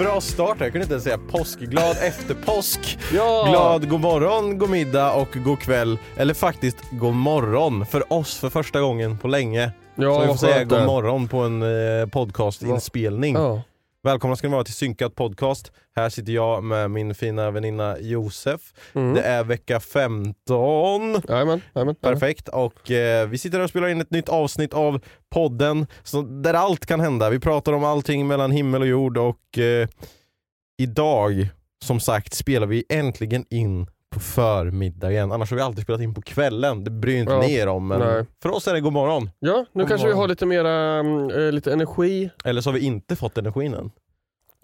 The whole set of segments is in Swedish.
Bra start, jag kunde inte ens säga påsk. Glad efter påsk. Ja. Glad god morgon, god middag och god kväll. Eller faktiskt god morgon för oss för första gången på länge. Ja, Så vi får vad säga skönt god det. morgon på en eh, podcastinspelning. Ja. Välkomna ska ni vara till Synkat podcast. Här sitter jag med min fina väninna Josef. Mm. Det är vecka 15. Jajamän, jajamän. Perfekt, och eh, vi sitter här och spelar in ett nytt avsnitt av podden så där allt kan hända. Vi pratar om allting mellan himmel och jord och eh, idag, som sagt, spelar vi äntligen in på förmiddagen. Annars har vi alltid spelat in på kvällen. Det bryr inte Ja, ni er om, men nej. för oss är det god morgon. Ja, nu God kanske vi morgon. har lite mera mm, eh, lite energi. Eller så har vi inte fått energin än.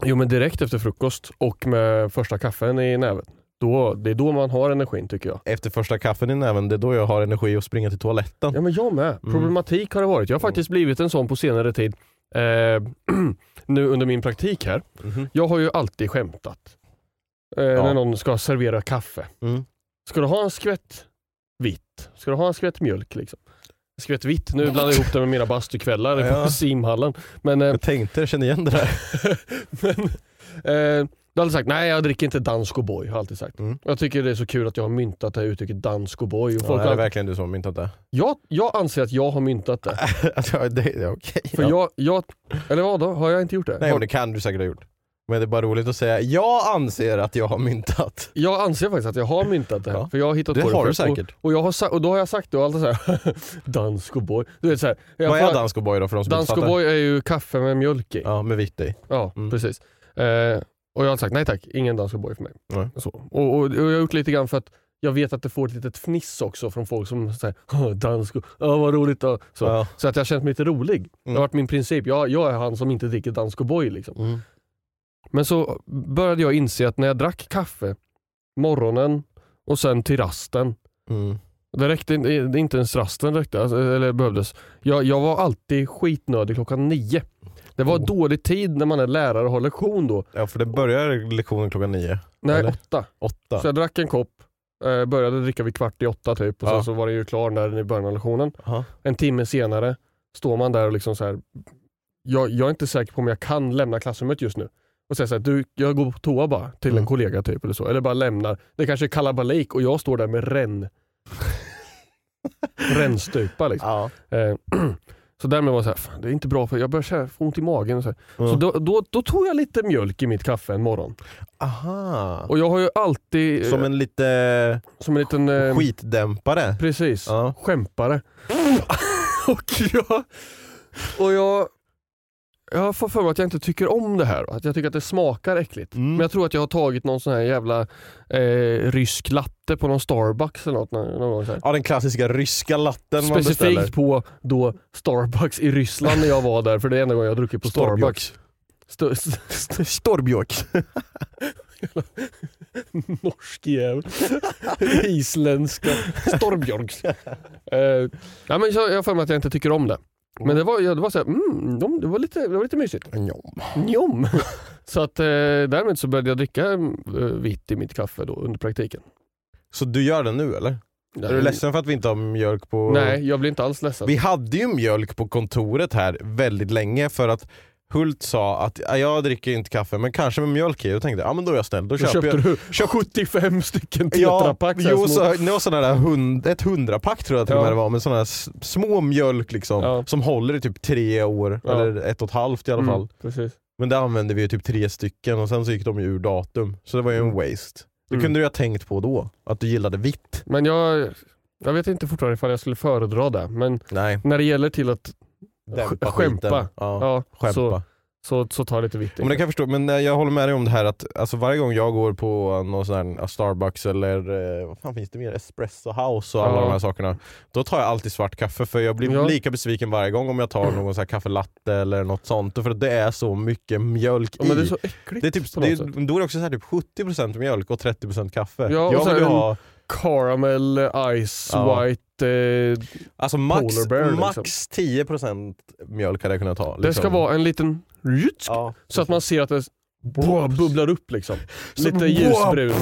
Jo men direkt efter frukost och med första kaffen i näven. Då, det är då man har energin tycker jag. Efter första kaffen i näven, det är då jag har energi att springa till toaletten. Ja men jag med. Mm. Problematik har det varit. Jag har faktiskt blivit en sån på senare tid. Eh, nu under min praktik här. Mhm. Jag har ju alltid skämtat. Eh, När någon ska servera kaffe. Mm. Ska du ha en skvätt vitt? Ska du ha en skvätt mjölk? Liksom? En skvätt vitt, nu blandar jag ihop det med mina bastukvällar Ja. på simhallen. Men, eh, Jag tänkte, jag kände igen det där. men eh, du har alltid sagt nej jag dricker inte dansk O'boy. Har jag alltid sagt. Mm. Jag tycker det är så kul att jag har myntat det här uttrycket dansk O'boy. Och Ja, folk är har det verkligen du som har myntat det? jag, jag anser att jag har myntat det. ja, det ja, okej. För ja. jag, jag, eller vad då? Har jag inte gjort det? Nej Har- men det kan du säkert ha gjort. Men det är bara roligt att säga, jag anser att jag har myntat. Jag anser faktiskt att jag har myntat det här. Ja. För jag har hittat Det på det har du själv. säkert. Och, och, jag har, och då har jag sagt det och alltid såhär dansk O'boy. Du vet såhär. jag Vad är dansk O'boy då för de som Dansk fattar? O'boy är ju kaffe med mjölk i. Ja, Ja, med vitt i. Mm. precis. Eh, och jag har sagt nej tack, ingen dansk O'boy för mig. Nej. Så. Och, och, och jag har gjort lite grann för att jag vet att det får ett litet fniss också från folk som säger "Åh, dansk, ja vad roligt då. Så, Ja. så att jag har känt mig lite rolig. Det har varit min princip, jag, jag är han som inte dricker dansk O'boy liksom. Mm. Men så började jag inse att när jag drack kaffe morgonen och sen till rasten. Mm. Det räckte det inte ens rasten räckte, alltså, eller behövdes. Jag, jag var alltid skitnödig klockan nio. Det var Oh. dålig tid när man är lärare och har lektion då. Ja för det börjar lektionen klockan nio. Nej, Eller? åtta. Åtta. Så jag drack en kopp, eh, började dricka vid kvart i åtta typ och Ja. sen så var det ju klar där i början av lektionen. Aha. En timme senare står man där och liksom så här. Jag, jag är inte säker på om jag kan lämna klassrummet just nu. Och säga så här, du, jag går på toa bara till en Mm. kollega typ eller så. Eller bara lämnar. Det kanske är kalabalik och jag står där med ränn. Rännstupa liksom. Ja. Eh, så därmed var det så här, fan, det är inte bra för jag börjar känna, få ont i magen. Och så. Mm. så då, då, då tog jag lite mjölk i mitt kaffe en morgon. Aha. Och jag har ju alltid, eh, Som en lite som en liten eh, skitdämpare. Precis, Ja. skämpare. och jag, och jag, jag får för mig att jag inte tycker om det här. Att jag tycker att det smakar äckligt. Mm. Men jag tror att jag har tagit någon sån här jävla eh, rysk latte på någon Starbucks eller något. Någon gång så. Ja den klassiska ryska latten man beställer. Specifikt på då Starbucks i Ryssland när jag var där, för det är enda gången jag har druckit på Starbucks. St- st- st- Storbjörk. norsk jävel. Isländska. Storbjörgs. Eh, ja, men jag jag har för mig att jag inte tycker om det. Men det var, ja, det var, så här, mm, de- det var, lite, det var lite mysigt. Njom. Så att, eh, därmed så började jag dricka eh, vitt i mitt kaffe då under praktiken. Så du gör det nu eller? Är du ledsen för att vi inte har mjölk på... Nej, jag blir inte alls ledsen. Vi hade ju mjölk på kontoret här väldigt länge för att Hult sa att "Ja, jag dricker inte kaffe men kanske med mjölk i. Då tänkte jag, ja men då är jag snäll. Då, Då köper köpte jag. du 75 stycken Ja, tetrapack. här jo, små. så, det var sådana där hund, ett hundrapack tror jag till och med Ja. det var, med sådana här s- små mjölk liksom, Ja. som håller i typ tre år, Ja. eller ett och ett halvt i alla fall. Mm, precis. Men det använde vi ju typ tre stycken och sen så gick de ju ur datum. Så det var ju en waste. Det Mm. kunde du ha tänkt på då, att du gillade vitt. Men jag, jag vet inte fortfarande ifall jag skulle föredra det. Men Nej, när det gäller till att dämpa sk- skämpa, skiten. Ja, ja, skämpa. så, så, så tar lite vitt. Men det kan jag förstå, men eh, jag håller med dig om det här att alltså, varje gång jag går på någon sån här Starbucks eller eh, vad fan finns det mer? Espresso house och alla Ja. de här sakerna. Då tar jag alltid svart kaffe för jag blir Ja. lika besviken varje gång om jag tar någon sån här kaffelatte eller något sånt. För det är så mycket mjölk ja, i. men det är så äckligt det är typ, det är, då är det också så här typ 70% mjölk och 30% kaffe. Ja, jag så vill ha Caramel, ice, Ja. white. Eh, alltså max, Polar bear, liksom. max 10% mjölk hade jag kunnat ta. Det liksom. ska vara en liten ja, så att man ser att det bå- bubblar upp liksom. Lite ljusbrun.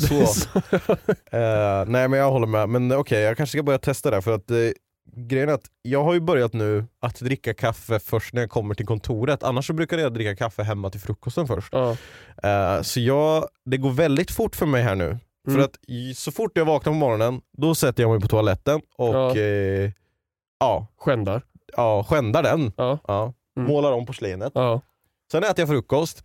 Så. Eh, nej men jag håller med, men okej jag kanske ska börja testa det för att eh, grejen är att jag har ju börjat nu att dricka kaffe först när jag kommer till kontoret, annars så brukade jag dricka kaffe hemma till frukosten först. Eh, så jag, det går väldigt fort för mig här nu. För Mm. att i, så fort jag vaknar på morgonen, då sätter jag mig på toaletten och Ja. ja, eh, ja, Skändar. ja skändar den. Ja. Ja. Mm. Målar om porslinet. Ja. Sen äter jag frukost.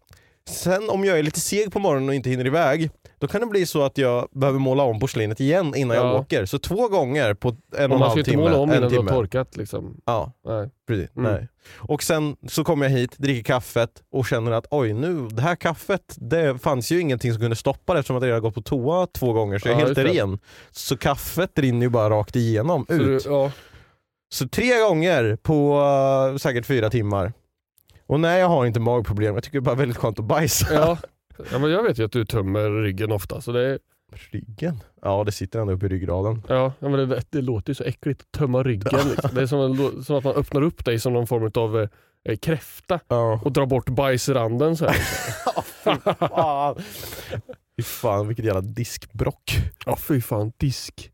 Sen om jag är lite seg på morgonen och inte hinner iväg, då kan det bli så att jag behöver måla om porslinet igen innan jag Ja. åker. Så två gånger på en och Och en man ska halv inte timme. måla om innan du har timme. torkat. Liksom. Ja, Nej. precis. Mm. Nej. Och sen så kommer jag hit, dricker kaffet och känner att oj nu, det här kaffet, det fanns ju ingenting som kunde stoppa det eftersom att jag redan gått på toa två gånger så jag är Ja, helt det. ren. Så kaffet rinner ju bara rakt igenom, Så ut. du, ja. Så tre gånger på uh, säkert fyra timmar. Och nej jag har inte magproblem, jag tycker det är bara väldigt skönt att bajsa. Ja. ja, men jag vet ju att du tömmer ryggen ofta. Så det, är- Ryggen? Ja det sitter ändå uppe i ryggraden. ja, men det, det låter ju så äckligt att tömma ryggen. Liksom. Det är som, en, som att man öppnar upp dig som någon form av eh, kräfta Ja. och drar bort bajsranden. Så här. fan. Fy fan vilket jävla diskbrock. Ja fy fan, disk.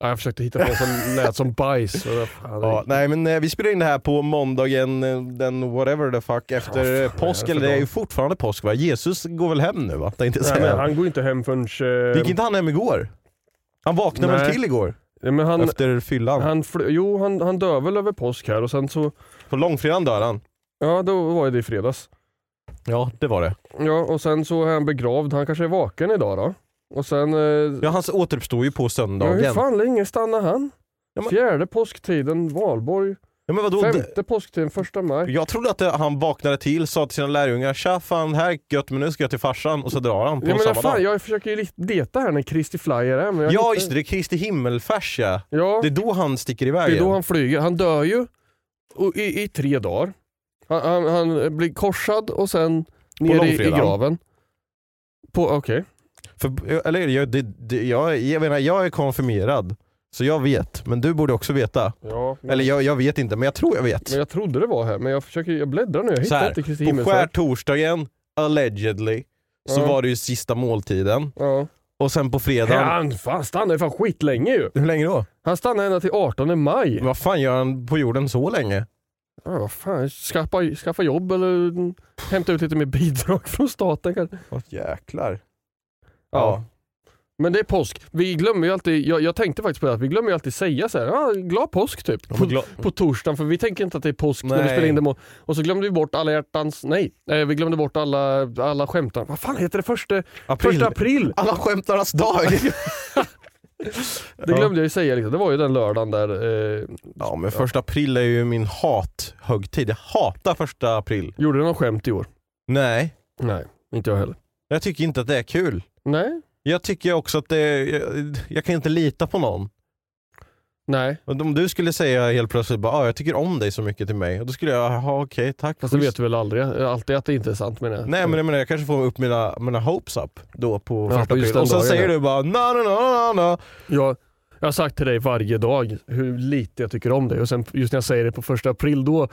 Ja, jag försökte hitta på som lät som bajs. Ja, nej men eh, vi spelar in det här på måndagen eh, den whatever the fuck efter Ja, fan, påsk, eller det är ju fortfarande påsk va? Jesus går väl hem nu va? Tänkte Nej, men han går inte hem förrän... Eh, Gick inte han hem igår? Han vaknade väl Nej. till igår? ja, men han, efter fyllan? han, jo, han, han dör väl över påsk här och sen så... På långfredagen dör han. Ja, då var det i fredags. Ja det var det. Ja, och sen så är han begravd. Han kanske är vaken idag då. Och sen... Eh, Ja han återuppstod ju på ja, söndagen. hur fan länge stannar han? Ja, men- Fjärde påsktiden, valborg. Ja, men vadå? Femte påsktiden, första maj. Jag trodde att det, han vaknade till, sa till sina lärjungar tja fan här är gött men nu ska jag till farsan och så drar han på Ja, men samma fan, dag. jag försöker ju leta här när Kristi Flyer är. Men jag Ja hittar- just det, det är Kristi himmelfärs ja. Ja, Det är då han sticker iväg det är då igen. han flyger. Han dör ju och i, i tre dagar. Han, han, han blir korsad och sen ner i, i långfredagen. graven. På, okej. För, eller, jag, det, det, jag, jag, menar, jag är konfirmerad, så jag vet. Men du borde också veta. Ja, men, Eller jag, jag vet inte, men jag tror jag vet. men jag trodde det var här, men jag försöker, jag bläddrar nu. Jag hittar här, inte Kristi På skärtorsdagen, allegedly, så Ja. var det ju sista måltiden. Ja. Och sen på fredagen, Han fan, stannade fan skitlänge ju. hur länge då? Han stannade ända till 18 maj. Vad fan gör han på jorden så länge? Ja, vad fan, skaffa, skaffa jobb eller hämta ut lite mer bidrag från staten kanske. Vad jäklar. Ja. Men det är påsk. Vi glömmer ju alltid, jag, jag tänkte faktiskt på det, att vi glömmer ju alltid säga så här, ja, glad påsk typ. Ja, På, gla- på torsdagen, för vi tänker inte att det är påsk när vi Nej. spelar in det. Och så glömde vi bort alla hjärtans, nej, eh, vi glömde bort alla, alla skämtar. Vad fan heter det? Första, April. första april! Alla skämtarnas dag! Det glömde jag ju säga, liksom. det var ju den lördagen där. Eh, ja men första april är ju min hathögtid. Jag hatar första april. gjorde du någon skämt i år? Nej, Nej, inte jag heller. jag tycker inte att det är kul. Nej, Jag tycker också att det jag, jag kan inte lita på någon. Nej, Om du skulle säga helt plötsligt bara ah, jag tycker om dig så mycket till mig, då skulle jag, jaha okej tack. fast det schysst." vet du väl aldrig. Alltid att det inte är sant menar jag. Nej men jag menar jag kanske får upp mina, mina hopes up då på Ja, första april. Och så säger du bara na na na na na. Jag, jag har sagt till dig varje dag hur lite jag tycker om dig och sen just när jag säger det på första april då,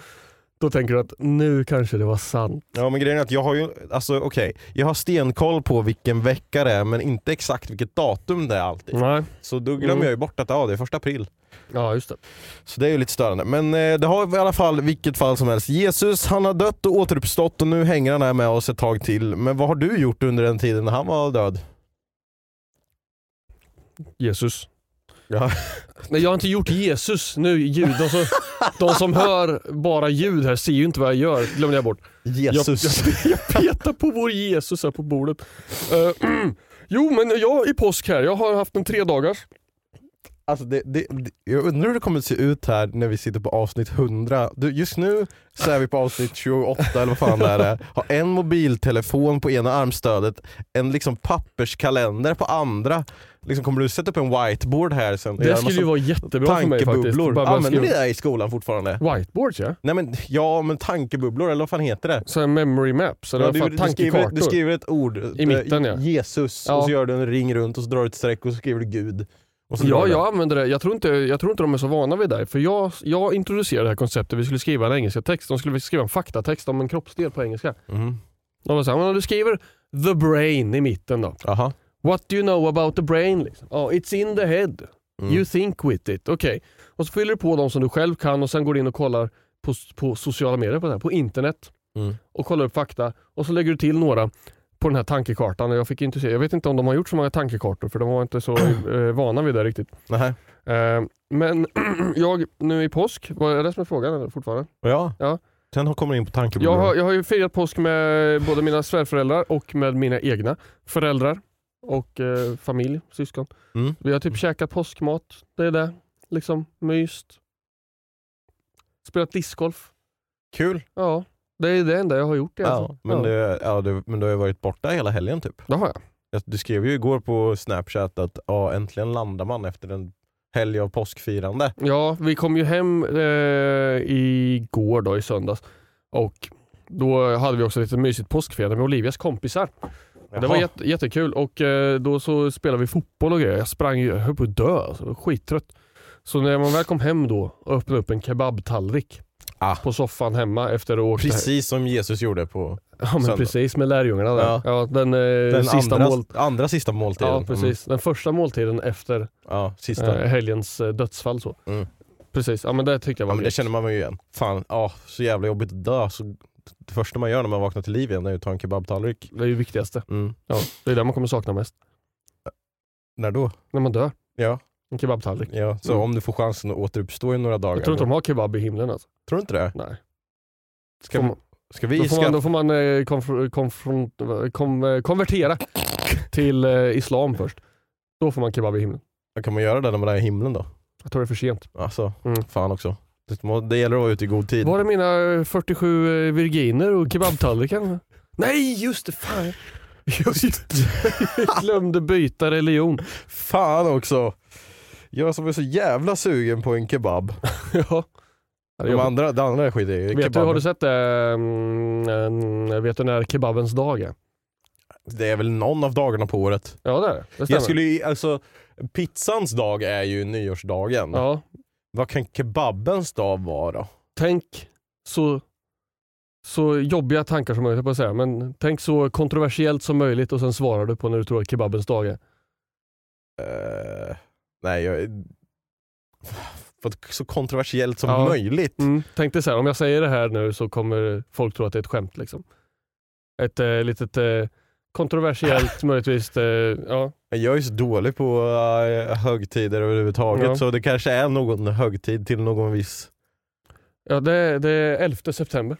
då tänker du att nu kanske det var sant. Ja men grejen är att jag har ju, alltså okej, jag har stenkoll på vilken vecka det är men inte exakt vilket datum det är alltid. Nej. Så då glömmer Mm. jag ju bort att ja, det är första april. Ja just det. Så det är ju lite störande. Men eh, det har i alla fall, vilket fall som helst, Jesus han har dött och återuppstått och nu hänger han här med oss ett tag till. Men vad har du gjort under den tiden när han var död? Jesus. Ja. Nej jag har inte gjort Jesus nu. Ljud. De, som, de som hör bara ljud här ser ju inte vad jag gör. Glömde jag bort. Jesus. Jag, jag, jag petar på vår Jesus här på bordet. Eh, jo men jag i påsk här, jag har haft en tre dagars. Alltså det, det, det, jag undrar hur det kommer att se ut här när vi sitter på avsnitt 100. Du, just nu så är vi på avsnitt 28 eller vad fan det är. Har en mobiltelefon på ena armstödet, en liksom papperskalender på andra. Liksom kommer du sätta upp en whiteboard här sen? Det skulle ju vara jättebra för mig faktiskt. Tankebubblor. Använder ni det i skolan fortfarande? Whiteboards ja. Nej men ja, men tankebubblor eller vad fan heter det? Så memory maps, eller Ja, vad du, fan, du, skriver, du skriver ett ord, I mitten, ja. Jesus, Ja. och så gör du en ring runt och så drar du ett streck och så skriver du Gud. Ja, jag använder det. Jag tror, inte, jag tror inte de är så vana vid det. För jag, jag introducerade det här konceptet. Vi skulle skriva en engelska text. De skulle skriva en faktatext om en kroppsdel på engelska. Mhm. De var så här, "Men om du skriver the brain i mitten då. Aha. What do you know about the brain? Liksom. Oh, it's in the head. Mm. You think with it. Okej. Och så fyller du på de som du själv kan och sen går du in och kollar på, på sociala medier, på, det här, på internet. Mm. Och kollar upp fakta. Och så lägger du till några på den här tankekartan. Jag, fick inte se, jag vet inte om de har gjort så många tankekartor för de var inte så eh, vana vid det riktigt. Nähä. Eh, men jag, nu i påsk, vad är det som är frågan eller, fortfarande? Ja. Ja. Sen kommer in på tankebubblor. Jag har, jag har ju firat påsk med både mina svärföräldrar och med mina egna föräldrar och eh, familj, syskon. Mm. Vi har typ käkat påskmat, det är det. Liksom myst. Spelat discgolf. Kul. Ja, det är det enda jag har gjort. Ja, Alltså. men, ja. Du, ja, du, men du har ju varit borta hela helgen typ. det har. Jag- Du skrev ju igår på snapchat att ja, äntligen landar man efter en helg av påskfirande. Ja, vi kom ju hem eh, igår då i söndags och då hade vi också lite mysigt påskfirande med Olivias kompisar. Det var jätte, jättekul och eh, då så spelade vi fotboll och grejer. Jag sprang ju, jag höll på att dö, alltså. Skittrött. Så när man väl kom hem då och öppnade upp en kebabtallrik Ah. på soffan hemma efter att ha åkt Precis som Jesus gjorde på Ja men söndag. precis med lärjungarna där. Ja. Ja. den eh, den sista andra, mål... andra sista måltiden. Ja precis, den första måltiden efter Mm. Ja, sista. eh, helgens eh, dödsfall. Så. Mm. Precis, ja men det tyckte jag var Ja, men det känner man ju igen. Fan, ja, så jävla jobbigt att dö. Så det första man gör när man vaknar till liv igen är att ta en kebabtallrik. Det är ju det viktigaste. Mm. Ja, det är det man kommer sakna mest. När då? När man dör. Ja, En kebabtallrik. ja. så Mm. om du får chansen att återuppstå i några dagar. Jag tror inte då- de har kebab i himlen alltså. Tror du inte det? Nej. Ska, Får man, ska då, vi får man, då får man eh, konfr- konfront- kom, eh, konvertera till eh, islam först. Då får man kebab i himlen. Kan man göra det när man är i himlen då? Jag tror det är för sent. Alltså, Mm. fan också. Det, gäller att vara ute i god tid. Var är mina eh, 47 eh, virginer och kebabtallriken? Nej just det, fan. Just det. Jag glömde byta religion. Fan också! Jag som är så jävla sugen på en kebab. ja. De andra, det andra skiter jag i. Vet du, har du sett det? mm, mm, vet du när kebabens dag är? Det är väl någon av dagarna på året. Ja det är det. det stämmer. Jag skulle ju, alltså, pizzans dag är ju nyårsdagen. ja, Vad kan kebabens dag vara då? tänk så, så jobbiga tankar som möjligt, på att säga. men tänk så kontroversiellt som möjligt och sen svarar du på när du tror att kebabens dag är. Eh, nej, jag... Så kontroversiellt som Ja. möjligt. Mm. Tänk dig så här, om jag säger det här nu så kommer folk tro att det är ett skämt. Liksom. Ett eh, litet eh, kontroversiellt möjligtvis. Eh, ja. Jag är så dålig på uh, högtider överhuvudtaget Ja. så det kanske är någon högtid till någon viss... Ja, det, det är 11 september.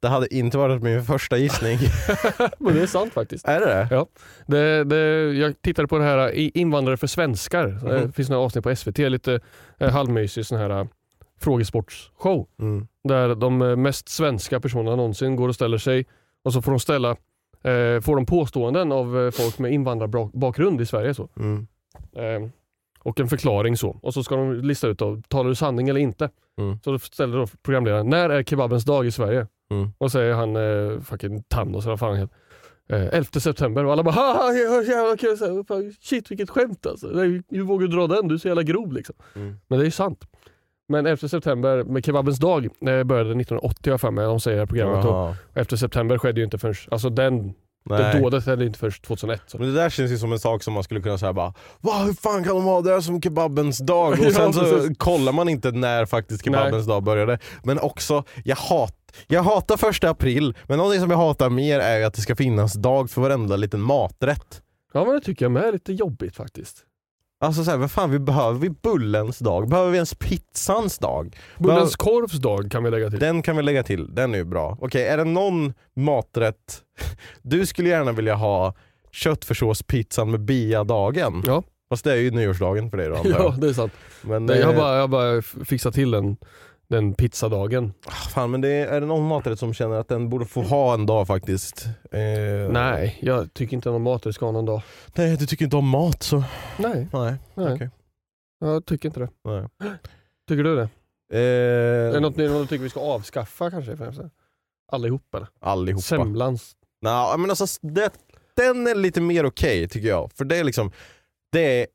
Det hade inte varit min första gissning. Men det är sant faktiskt. är det det? Ja. Det, det, jag tittade på det här i- Invandrare för svenskar. Det Mhm. finns några avsnitt på SVT, lite eh, halvmysig sån här eh, frågesportsshow. Mm. Där de eh, mest svenska personerna någonsin går och ställer sig och så får de ställa eh, får de påståenden av eh, folk med invandrarbakgrund i Sverige. Så. Mm. Eh, och en förklaring så. Och så ska de lista ut då, talar du sanning eller inte? Mm. Så då ställer då programledaren, när är kebabens dag i Sverige? Mm. Och säger han, eh, fucking Thanos eller vad fan heter. Eh, 11 september och alla bara haha jävla kul. Shit vilket skämt alltså. Hur vågar du dra den? Du är så jävla grov liksom. Mm. Men det är ju sant. Men 11 september med kebabens dag eh, började 1980 har jag för mig, de säger i det här programmet. Och. 11 september skedde ju inte förrän, alltså den, det Nej. dådet skedde inte först 2001. Så. Men det där känns ju som en sak som man skulle kunna säga bara Wow, hur fan kan de ha det här som kebabens dag? Och sen så kollar man inte när faktiskt kebabens dag började. Men också, jag, hat, jag hatar första april, men någonting som jag hatar mer är att det ska finnas dag för varenda liten maträtt. Ja men det tycker jag med är lite jobbigt faktiskt. Alltså såhär, vad fan vi behöver vi bullens dag? Behöver vi ens pizzans dag? Bullens korvs dag kan vi lägga till. Den kan vi lägga till, den är ju bra. Okej, är det någon maträtt du skulle gärna vilja ha köttfärssåspizzan med bia-dagen? Ja. Fast det är ju nyårsdagen för dig då antar Ja jag. det är sant. Men, Nej, jag, har eh, bara, jag har bara fixat till den, den pizzadagen. Fan men det är, är det någon maträtt som känner att den borde få ha en dag faktiskt? Eh, Nej, jag tycker inte någon mat ska ha någon dag. Nej du tycker inte om mat så... Nej, Nej. nej. Okej. jag tycker inte det. Nej. Tycker du det? Eh, Är det något, du tycker vi ska avskaffa kanske? främst? Allihop eller? allihopa. Semlans. Nej, men alltså, det, den är lite mer okej tycker jag. För det är liksom, det,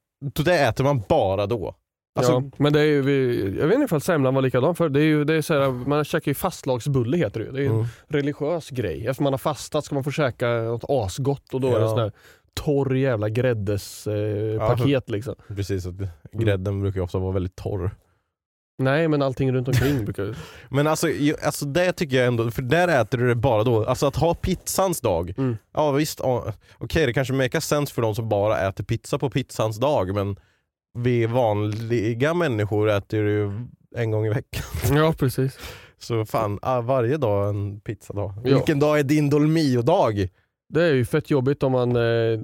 det äter man bara då. Alltså, ja, men det är ju, vi, jag vet inte ifall semlan var likadan för det är ju, det är så här, man käkar ju fastlagsbulle heter det ju. Det är ju en mm. religiös grej. Efter man har fastat ska man få käka något asgott och då är det Ja. sån här torr jävla gräddes eh, Ja, paket liksom. Precis, att grädden brukar ju ofta vara väldigt torr. Nej men allting runt omkring brukar ju... Men alltså, alltså det tycker jag ändå, för där äter du det bara då. Alltså att ha pizzans dag, Mm. ja visst, ja, okej det kanske makar sense för de som bara äter pizza på pizzans dag men vi vanliga människor äter ju en gång i veckan. Ja precis. Så fan, ah, varje dag en pizzadag. Ja. Vilken dag är din Dolmio-dag? Det är ju fett jobbigt om man eh,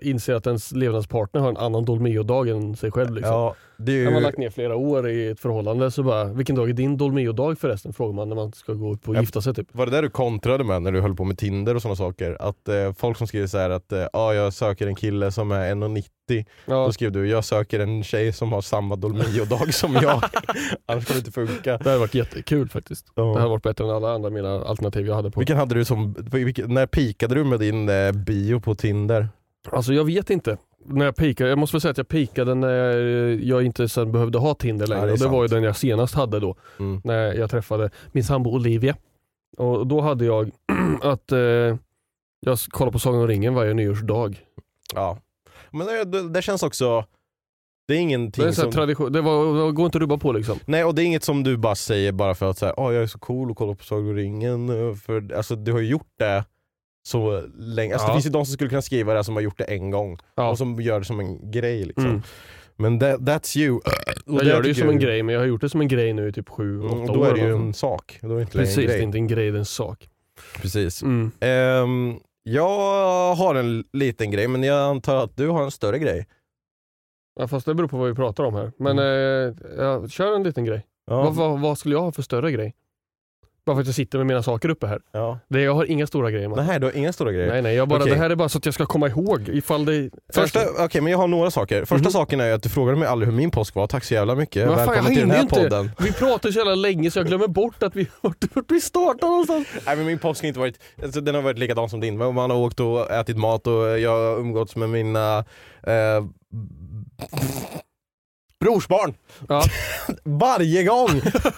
inser att ens levnadspartner har en annan Dolmio-dag än sig själv. Liksom. Ja, det är När man ju... lagt ner flera år i ett förhållande så bara, vilken dag är din Dolmio-dag förresten? Frågar man när man ska gå upp och Ja. gifta sig typ. Var det där du kontrade med när du höll på med Tinder och sådana saker? Att eh, folk som skriver så här att eh, ah, jag söker en kille som är 1,90 Ja, Då skrev du jag söker en tjej som har samma Dolmio-dag som jag. Annars kommer det inte funka. det hade varit jättekul faktiskt. Det hade varit bättre än alla andra mina alternativ jag hade på. Vilken hade du som, vilken, när pikade du med din eh, bio på Tinder? Alltså jag vet inte. När jag peakade, jag måste väl säga att jag peakade när jag inte sen behövde ha Tinder längre. Ja, det och det var ju den jag senast hade då. Mm. när jag träffade min sambo Olivia. Och då hade jag att eh, jag kollar på Sagan om ringen varje nyårsdag. Ja. Men det, det, känns också, det är ingenting Det, är som... tradition, det, var, det går inte att rubba på liksom. Nej och det är inget som du bara säger bara för att säga, oh, jag är så cool och kollar på Sagan om ringen. eh, För, alltså, du har ju gjort det så länge. Alltså, Ja. Det finns ju de som skulle kunna skriva det som har gjort det en gång Ja. och som gör det som en grej. Liksom. Mm. Men that, that's you. Och Jag gör det ju som en grej men jag har gjort det som en grej nu i typ sju, åtta Mm, år. då är det ju en sak. Då är det inte Precis, en det är grej. inte en grej, det är en sak. Precis. Mm. Ehm, jag har en liten grej, men jag antar att du har en större grej. Ja, fast det beror på vad vi pratar om här. Men eh, jag kör en liten grej. Ja. Vad, vad, vad skulle jag ha för större grej? Bara för att jag sitter med mina saker uppe här. Ja. Det, jag har inga stora grejer. Man. Nej, du har inga stora grejer. Nej, nej, jag bara, Okej. det här är bara så att jag ska komma ihåg ifall det... Första, okej men jag har några saker. Första Mhm. saken är att du frågade mig aldrig hur min påsk var. Tack så jävla mycket. Men fan, Välkommen jag till den här inte. podden. Vi pratar så jävla länge så jag glömmer bort att vi, vart, vi startar någonstans. Nej men min påsk har inte varit, alltså, den har varit likadan som din. Man har åkt och ätit mat och jag har umgåtts med mina eh, brorsbarn. Ja. Varje gång!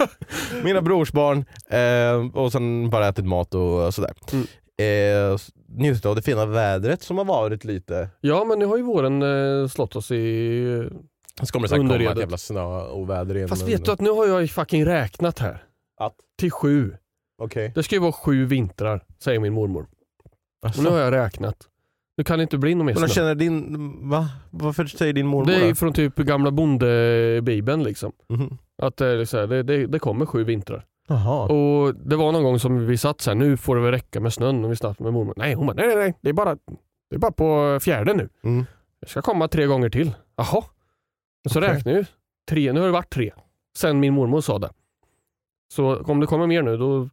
Mina brorsbarn eh, och sen bara ätit mat och sådär. Mm. Eh, njutit av det fina vädret som har varit lite. ja men nu har ju våren eh, slått oss i... Så kommer det säkert komma Underredet. ett jävla snö och väder igen. Fast vet du att nu har jag fucking räknat här. Att? Till sju. Okej. Det ska ju vara sju vintrar, säger min mormor. Alltså. Och nu har jag räknat. Nu kan det inte bli någon mer snö. känner din, va? Varför säger din mormor Det är det? ju från typ gamla bondebibeln liksom. Mhm. Att det, är så här, det, det, det kommer sju vintrar. Jaha. Och det var någon gång som vi satt så här, nu får det väl räcka med snön och vi snackade med mormor. Nej, hon bara, nej nej nej, det är bara, det är bara på fjärde nu. Mm. Jag ska komma tre gånger till. Jaha. Och så Okej. räknar ju. Tre, nu har det varit tre. Sen min mormor sa det. Så om det kommer mer nu då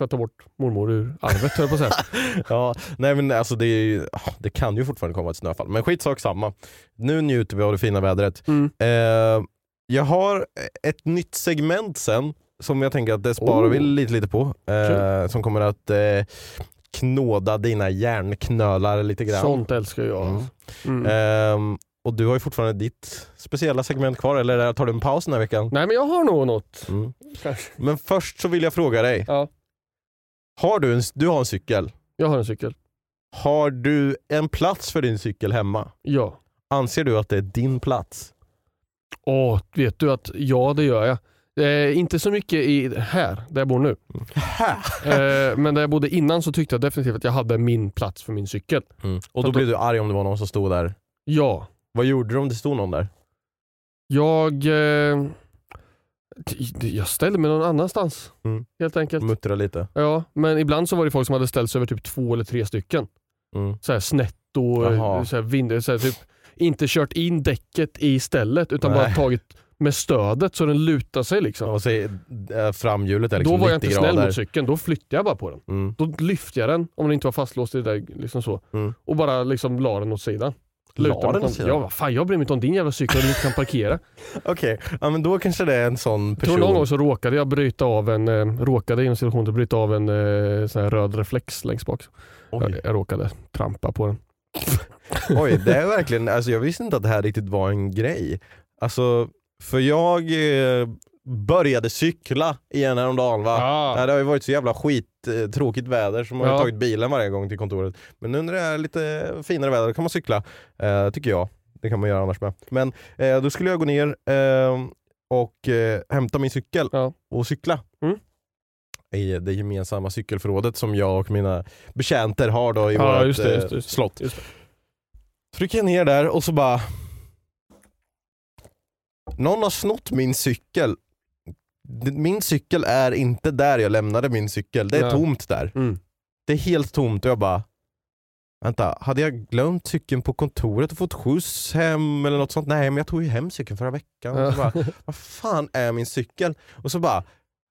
för att ta bort mormor ur arvet höll jag på att säga. Ja, nej men alltså det, ju- det kan ju fortfarande komma ett snöfall, men skitsak samma. Nu njuter vi av det fina vädret. Mm. Eh, jag har ett nytt segment sen som jag tänker att det sparar Oh. vi lite, lite på. Eh, som kommer att eh, knåda dina hjärnknölar lite grann. Sånt älskar jag. Mm. Mm. Ehm, och du har ju fortfarande ditt speciella segment kvar, eller tar du en paus den här veckan? Nej men jag har nog något. Mm. Men först så vill jag fråga dig. Ja. Har du, en, du har en cykel. Jag har en cykel. Har du en plats för din cykel hemma? Ja. Anser du att det är din plats? Åh, vet du att ja det gör jag. Eh, inte så mycket i här, där jag bor nu. Eh, men där jag bodde innan så tyckte jag definitivt att jag hade min plats för min cykel. Mm. Och då Att blir du arg om det var någon som stod där. Ja, Vad gjorde du om det stod någon där? jag, eh, jag ställde mig någon annanstans Mm. helt enkelt. Muttra lite? Ja, men ibland så var det folk som hade ställt sig över typ två eller tre stycken. Mm. Så här snett och så här vind, så här, typ, inte kört in däcket i stället utan Nej. bara tagit med stödet så den lutar sig. Liksom. Vad säger äh, framhjulet är Då liksom var jag 90 inte snäll grader. mot cykeln, då flyttade jag bara på den. Mm. Då lyfte jag den, om den inte var fastlåst i det där, liksom så. Mm. Och bara liksom la den åt sidan. Mot åt någon- sidan? Ja, vad fan jag bryr mig inte om din jävla cykel och du inte kan parkera. Okej, ja, men då kanske det är en sån person. tror någon gång så råkade jag bryta av en, eh, råkade inom situationen bryta av en eh, sån här röd reflex längst bak. Jag, jag råkade trampa på den. Oj, det är verkligen, alltså jag visste inte att det här riktigt var en grej. Alltså, för jag eh, började cykla igen häromdagen va? Ah. Ja, det har ju varit så jävla skit tråkigt väder man har Ja. tagit bilen varje gång till kontoret. Men nu när det är lite finare väder kan man cykla, eh, tycker jag. Det kan man göra annars med. Men eh, då skulle jag gå ner eh, och eh, hämta min cykel Ja. och cykla. Mm. I det gemensamma cykelförrådet som jag och mina betjänter har då i Ja, vårt just det, eh, just det, just det. slott. Just det. Så gick jag ner där och så bara... Någon har snott min cykel. Min cykel är inte där jag lämnade min cykel. Det är Nej. tomt där. Mm. Det är helt tomt och jag bara... Vänta, hade jag glömt cykeln på kontoret och fått skjuts hem eller något sånt? Nej, men jag tog ju hem cykeln förra veckan. Och så bara, vad fan är min cykel? Och så bara,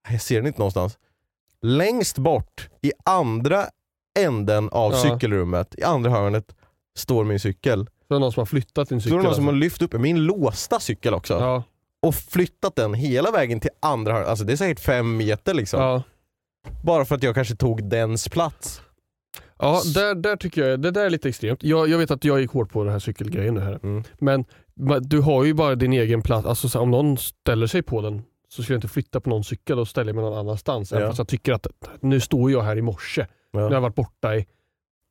jag ser den inte någonstans. Längst bort i andra änden av Ja. cykelrummet, i andra hörnet, står min cykel. Så det är någon som har flyttat din Så cykel. är det någon som har alltså. lyft upp min låsta cykel också ja, och flyttat den hela vägen till andra hörnet. Alltså det är säkert fem meter liksom. ja. Bara för att jag kanske tog dens plats. ja där, där tycker jag, det där är lite extremt. Jag, jag vet att jag gick hårt på den här cykelgrejen nu här. Mm. Men du har ju bara din egen plats. Alltså, så här, om någon ställer sig på den så ska jag inte flytta på någon cykel och ställa mig någon annanstans. Även Ja. fast jag tycker att nu står jag här i morse. Nu har jag Ja. varit borta i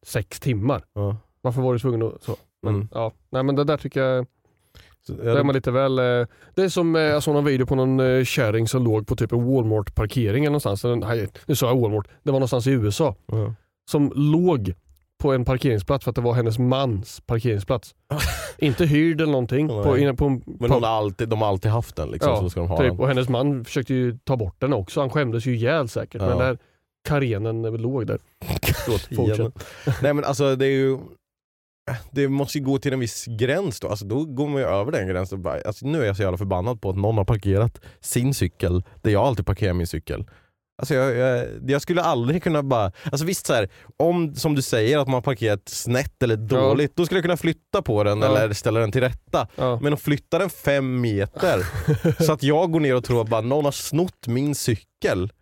sex timmar. Ja. Varför var du tvungen att... Så. Men, Mm. ja. Nej, men det där tycker jag... Så, Där är man lite väl... eh, Det är som eh, jag såg någon video på någon eh, kärring som låg på typ en Walmart-parkering eller någonstans. Nej, Nu sa jag Walmart. Det var någonstans i USA. ja. Som låg på en parkeringsplats för att det var hennes mans parkeringsplats. Inte hyrd eller någonting. På, inne på, Men på, hon har alltid, de har alltid haft den liksom, Ja, så ska de ha typ. den. Och hennes man försökte ju ta bort den också. Han skämdes ju ihjäl säkert. Ja. Men där karenen låg där. Förlåt. Nej men alltså det är ju det måste ju gå till en viss gräns då, alltså då går man ju över den gränsen. Bara, Alltså, nu är jag så jävla förbannad på att någon har parkerat sin cykel där jag alltid parkerar min cykel. Alltså jag, jag, jag skulle aldrig kunna bara, alltså visst så här, om som du säger att man har parkerat snett eller dåligt, då skulle jag kunna flytta på den Ja. eller ställa den till rätta. Ja. Men att flytta den fem meter så att jag går ner och tror att någon har snott min cykel,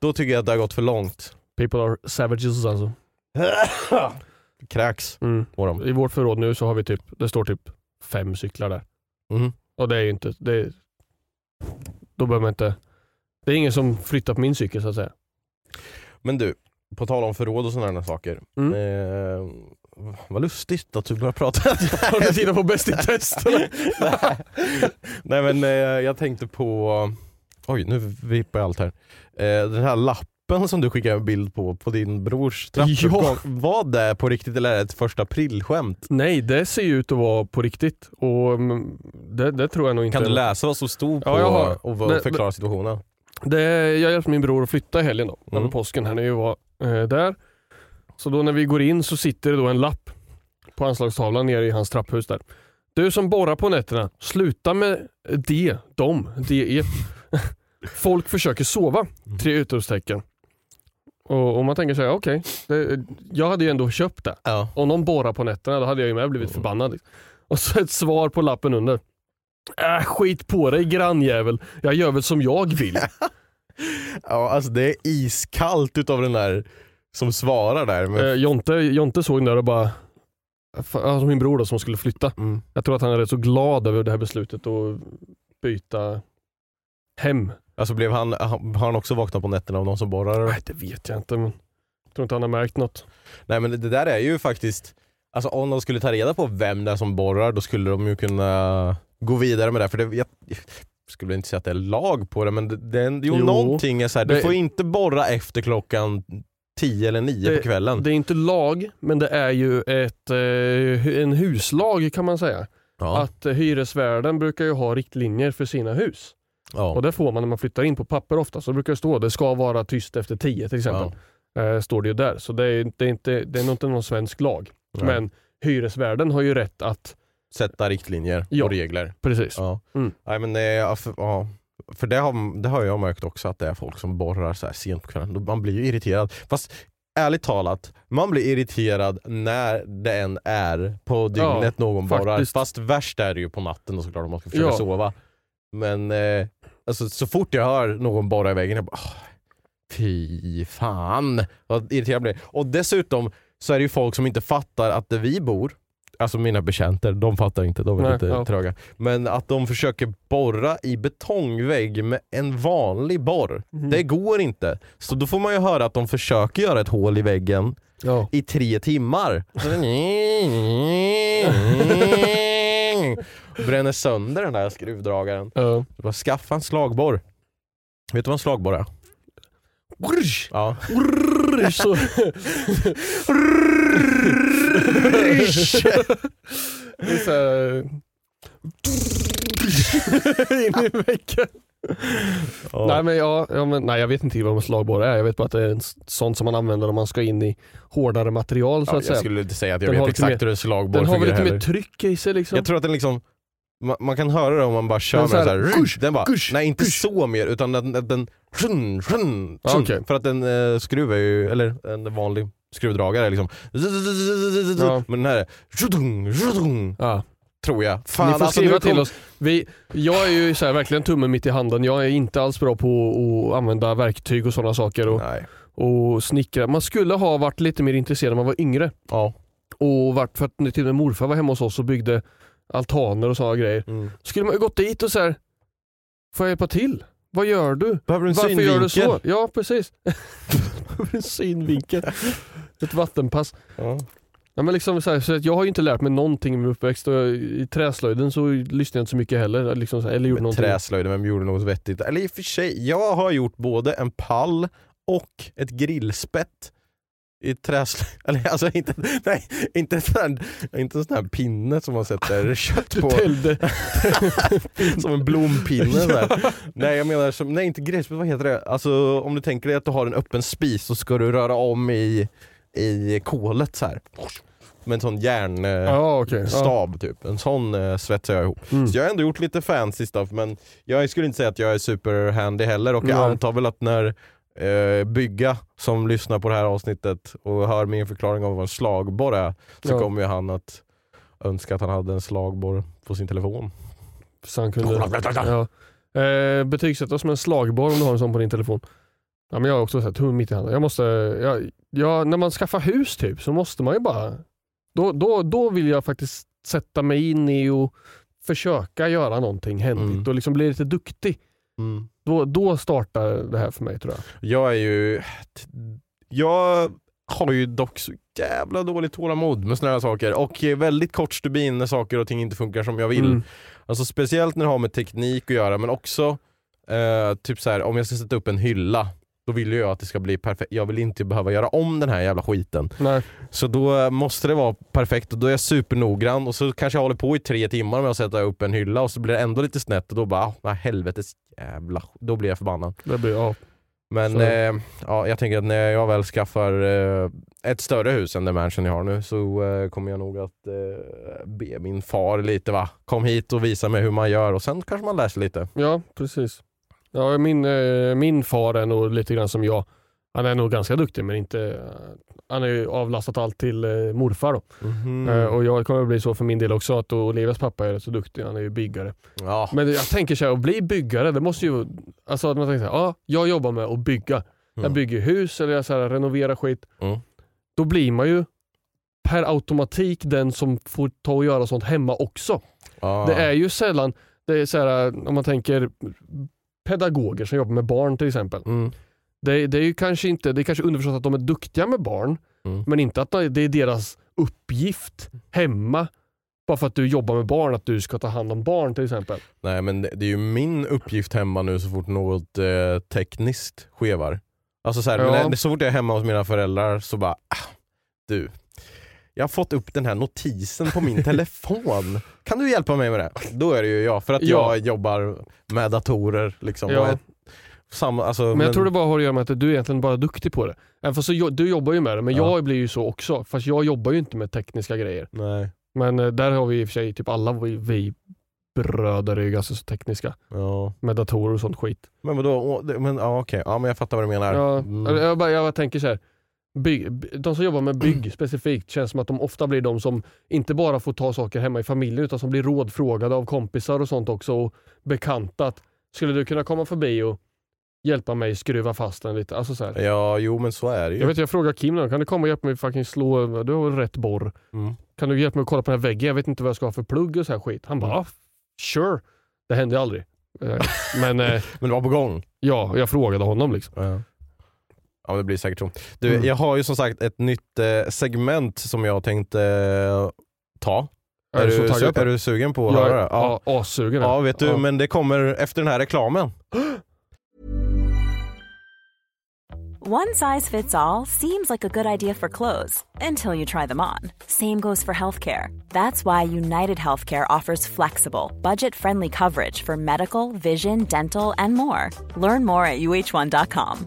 då tycker jag att det har gått för långt. People are savages alltså. Kräks Mm. på dem. I vårt förråd nu så har vi typ, det står typ fem cyklar där. Mhm. Och det är ju inte, det är, då behöver man inte, det är ingen som flyttar på min cykel så att säga. Men du, på tal om förråd och sådana här saker. Mm. Eh, vad lustigt att du börjar prata. Har du tittat på Bäst i test. Nej men eh, jag tänkte på, oj nu vippar jag allt här. Eh, den här lappen som du skickade en bild på, på din brors trappuppgång. Var det på riktigt eller är det ett första aprilskämt? Nej, det ser ju ut att vara på riktigt. Och mm, det, det tror jag nog inte. Kan du läsa vad som stod på Ja, har. och Det- förklara situationen? Det, jag hjälpte min bror att flytta i helgen då, Mm. över påsken här när vi var eh, där. Så då när vi går in så sitter det då en lapp på anslagstavlan nere i hans trapphus där. Du som borrar på nätterna, sluta med det, dem, det är. Folk försöker sova. Tre utropstecken. Och, och man tänker så här, okej, det- jag hade ju ändå köpt det. Ja. Om någon borrar på nätterna då hade jag ju med blivit förbannad. liksom. Och så ett svar på lappen under. Äh, skit på dig grannjävel, jag gör väl som jag vill. ja, alltså det är iskallt utav den där som svarar där. Men, Eh, Jonte, Jonte såg där och bara, Fa- alltså min bror då som skulle flytta. mm. Jag tror att han är rätt så glad över det här beslutet att byta hem. Alltså blev han, han- har han också vaknat på nätterna av någon som borrar? Nej det vet jag inte men jag tror inte han har märkt något. Nej men det, det där är ju faktiskt, alltså om de skulle ta reda på vem det är som borrar då skulle de ju kunna gå vidare med det. För det, jag, skulle inte säga att det är lag på det men det, det jo, Jo. någonting är så här, du får inte borra efter klockan 10 eller 9 på kvällen. Det är inte lag men det är ju ett, eh, en huslag kan man säga. ja. Att hyresvärden brukar ju ha riktlinjer för sina hus. Ja. Och det får man när man flyttar in på papper ofta. Så det brukar stå det ska vara tyst efter 10 till exempel. Eh, står det ju där. Så det är, det är, inte, det är nog inte någon svensk lag. Nej. Men hyresvärden har ju rätt att, Sätta riktlinjer Ja. och regler. precis. Ja. Mm. Nej, men det, är- för, ja. för det, har, det har jag märkt också att det är folk som borrar så här sent på kvällen. Man blir ju irriterad. Fast ärligt talat, man blir irriterad när det än är på dygnet någon borrar. Fast värst är det ju på natten såklart om man ska försöka Ja. sova. Men eh, alltså, så fort jag hör någon borra i väggen, jag bara "Åh, Fy fan vad irriterad jag blir. Och dessutom så är det ju folk som inte fattar att där vi bor, alltså mina bekänter, de fattar inte, de är Nej, lite ja. tröga. Men att de försöker borra i betongvägg med en vanlig borr. Mhm. Det går inte. Så då får man ju höra att de försöker göra ett hål i väggen Ja. i tre timmar. Bränner sönder den där skruvdragaren. Ja. Bara skaffa en slagborr. Vet du vad en slagborr är? Ja. Det är så här, in i väggen. Nej, men ja, ja, men, nej jag vet inte vad en slagborre är. Jag vet bara att det är en s- sånt som man använder om man ska in i hårdare material så Ja, att jag säga. skulle inte säga att jag Den vet exakt hur en slagborr Den har väl fungerar lite mer tryck i sig liksom. Jag tror att den liksom man, man kan höra det om man bara kör Den med så den här, så här, gush, den bara, gush, nej inte gush. så mer utan den, den, den sjun, sjun, Ja, sjun. okej. för att en eh, skruv är ju, eller en vanlig skruvdragare är liksom Ja. men den här är Ja. tror jag. Fan, Ni får alltså, skriva kom- till oss. Vi, jag är ju så här, verkligen tummen mitt i handen. Jag är inte alls bra på att använda verktyg och sådana saker och, Nej. och snickra. Man skulle ha varit lite mer intresserad när man var yngre. Ja. Och varit, för att till och med morfar var hemma hos oss och byggde altaner och sådana grejer. Mm. Skulle man ju gått dit och så här, får jag hjälpa till? Vad gör du? Behöver du en Varför synvinkel? gör du så? Ja precis. en synvinkel. Ett vattenpass. Ja. Ja, men liksom så här, så jag har ju inte lärt mig någonting i min uppväxt och i träslöjden så lyssnade jag inte så mycket heller. Liksom så här, eller gjorde Men någonting. träslöjden, vem gjorde något vettigt? Eller i och för sig, jag har gjort både en pall och ett grillspett i träslöjd. Eller alltså inte, nej, inte sån här, inte en sån här pinne som man sätter kött på. som en blompinne. här. Nej jag menar, som, nej inte grillspett, vad heter det? Alltså om du tänker dig att du har en öppen spis så ska du röra om i, i kolet så här. Med en sån järnstab Ja okej. Ja. typ. En sån eh, svetsar jag ihop. Mm. Så jag har ändå gjort lite fancy stuff men jag skulle inte säga att jag är superhandy heller och jag antar väl att när eh, Bygga som lyssnar på det här avsnittet och hör min förklaring av vad en slagborr är så Ja. kommer ju han att önska att han hade en slagborr på sin telefon. Så han kunde... Ja. Eh, betygsätta som en slagborr om du har en sån på din telefon. Ja, men jag har också sett tummen mitt i handen. Jag måste, jag, jag, när man skaffar hus typ så måste man ju bara... Då, då, då vill jag faktiskt sätta mig in i och försöka göra någonting händigt Mm. och liksom bli lite duktig. Mm. Då, då startar det här för mig tror jag. Jag är ju... Jag har ju dock så jävla dåligt tålamod med såna här saker och väldigt kort stubin när saker och ting inte funkar som jag vill. Mm. Alltså speciellt när det har med teknik att göra men också eh, typ så här, om jag ska sätta upp en hylla då vill ju jag att det ska bli perfekt. Jag vill inte behöva göra om den här jävla skiten. Nej. Så då eh, måste det vara perfekt och då är jag supernoggrann och så kanske jag håller på i tre timmar med att sätta upp en hylla och så blir det ändå lite snett och då bara, ah, helvetes jävla Då blir jag förbannad. Det blir, ja. Men eh, ja, jag tänker att när jag väl skaffar eh, ett större hus än det mansion jag har nu så eh, kommer jag nog att eh, be min far lite va, kom hit och visa mig hur man gör och sen kanske man lär sig lite. ja, precis. Ja, min, eh, min far är nog lite grann som jag. Han är nog ganska duktig men inte, han har ju avlastat allt till eh, morfar då. Mhm. Eh, och jag kommer att bli så för min del också att Olivias pappa är rätt så duktig, han är ju byggare. ja. Men jag tänker så här, att bli byggare, det måste ju, alltså att man tänker så här, ja, jag jobbar med att bygga. Jag Mm. bygger hus eller jag så här, renoverar skit. Mm. Då blir man ju per automatik den som får ta och göra sånt hemma också. Ja. Det är ju sällan, det är så här, om man tänker pedagoger som jobbar med barn till exempel. Mm. Det, det är ju kanske inte, det är kanske underförstått att de är duktiga med barn, Mm. men inte att det är deras uppgift hemma. Bara för att du jobbar med barn, att du ska ta hand om barn till exempel. Nej men det, det är ju min uppgift hemma nu så fort något eh, tekniskt skevar. Alltså så, här, Ja. när, så fort jag är hemma hos mina föräldrar så bara, ah, du. Jag har fått upp den här notisen på min telefon. Kan du hjälpa mig med det? Då är det ju jag, för att Ja. jag jobbar med datorer. Liksom, Ja. samma, alltså, Men jag tror det bara har att göra med att du är egentligen bara duktig på det. Även fast så, du jobbar ju med det, men Ja. jag blir ju så också. Fast jag jobbar ju inte med tekniska grejer. Nej. Men eh, där har vi i och för sig, typ alla vi, vi bröder är ju ganska så tekniska. Ja. Med datorer och sånt skit. Men vadå, men, ja, okej. ja, men jag fattar vad du menar. Ja, Mm. jag, bara, jag bara tänker så här. Bygg, by- de som jobbar med bygg specifikt känns som att de ofta blir de som inte bara får ta saker hemma i familjen utan som blir rådfrågade av kompisar och sånt också och bekanta. att, Skulle du kunna komma förbi och hjälpa mig skruva fast den lite? Alltså så här. Ja, jo men så är det ju. Jag vet jag frågar Kim kan du komma och hjälpa mig fucking slå, du har väl rätt borr. Mm. Kan du hjälpa mig att kolla på den här väggen? Jag vet inte vad jag ska ha för plugg och så här skit. Han bara, Mm. ah, sure. Det hände aldrig. Eh, Men eh, Men det var på gång. ja, jag frågade honom liksom. Ja. Ja det blir säkert så. Du, Mm. jag har ju som sagt ett nytt eh, segment som jag tänkte eh, ta. Är, du så su- är du sugen på att Jag höra är det? Ja. ja, assugen. ja vet du, Ja. men det kommer efter den här reklamen. One size fits all seems like a good idea for clothes until you try them on. Same goes for healthcare. That's why United Healthcare offers flexible, budget friendly coverage for medical, vision, dental, and more. Learn more at uh1.com.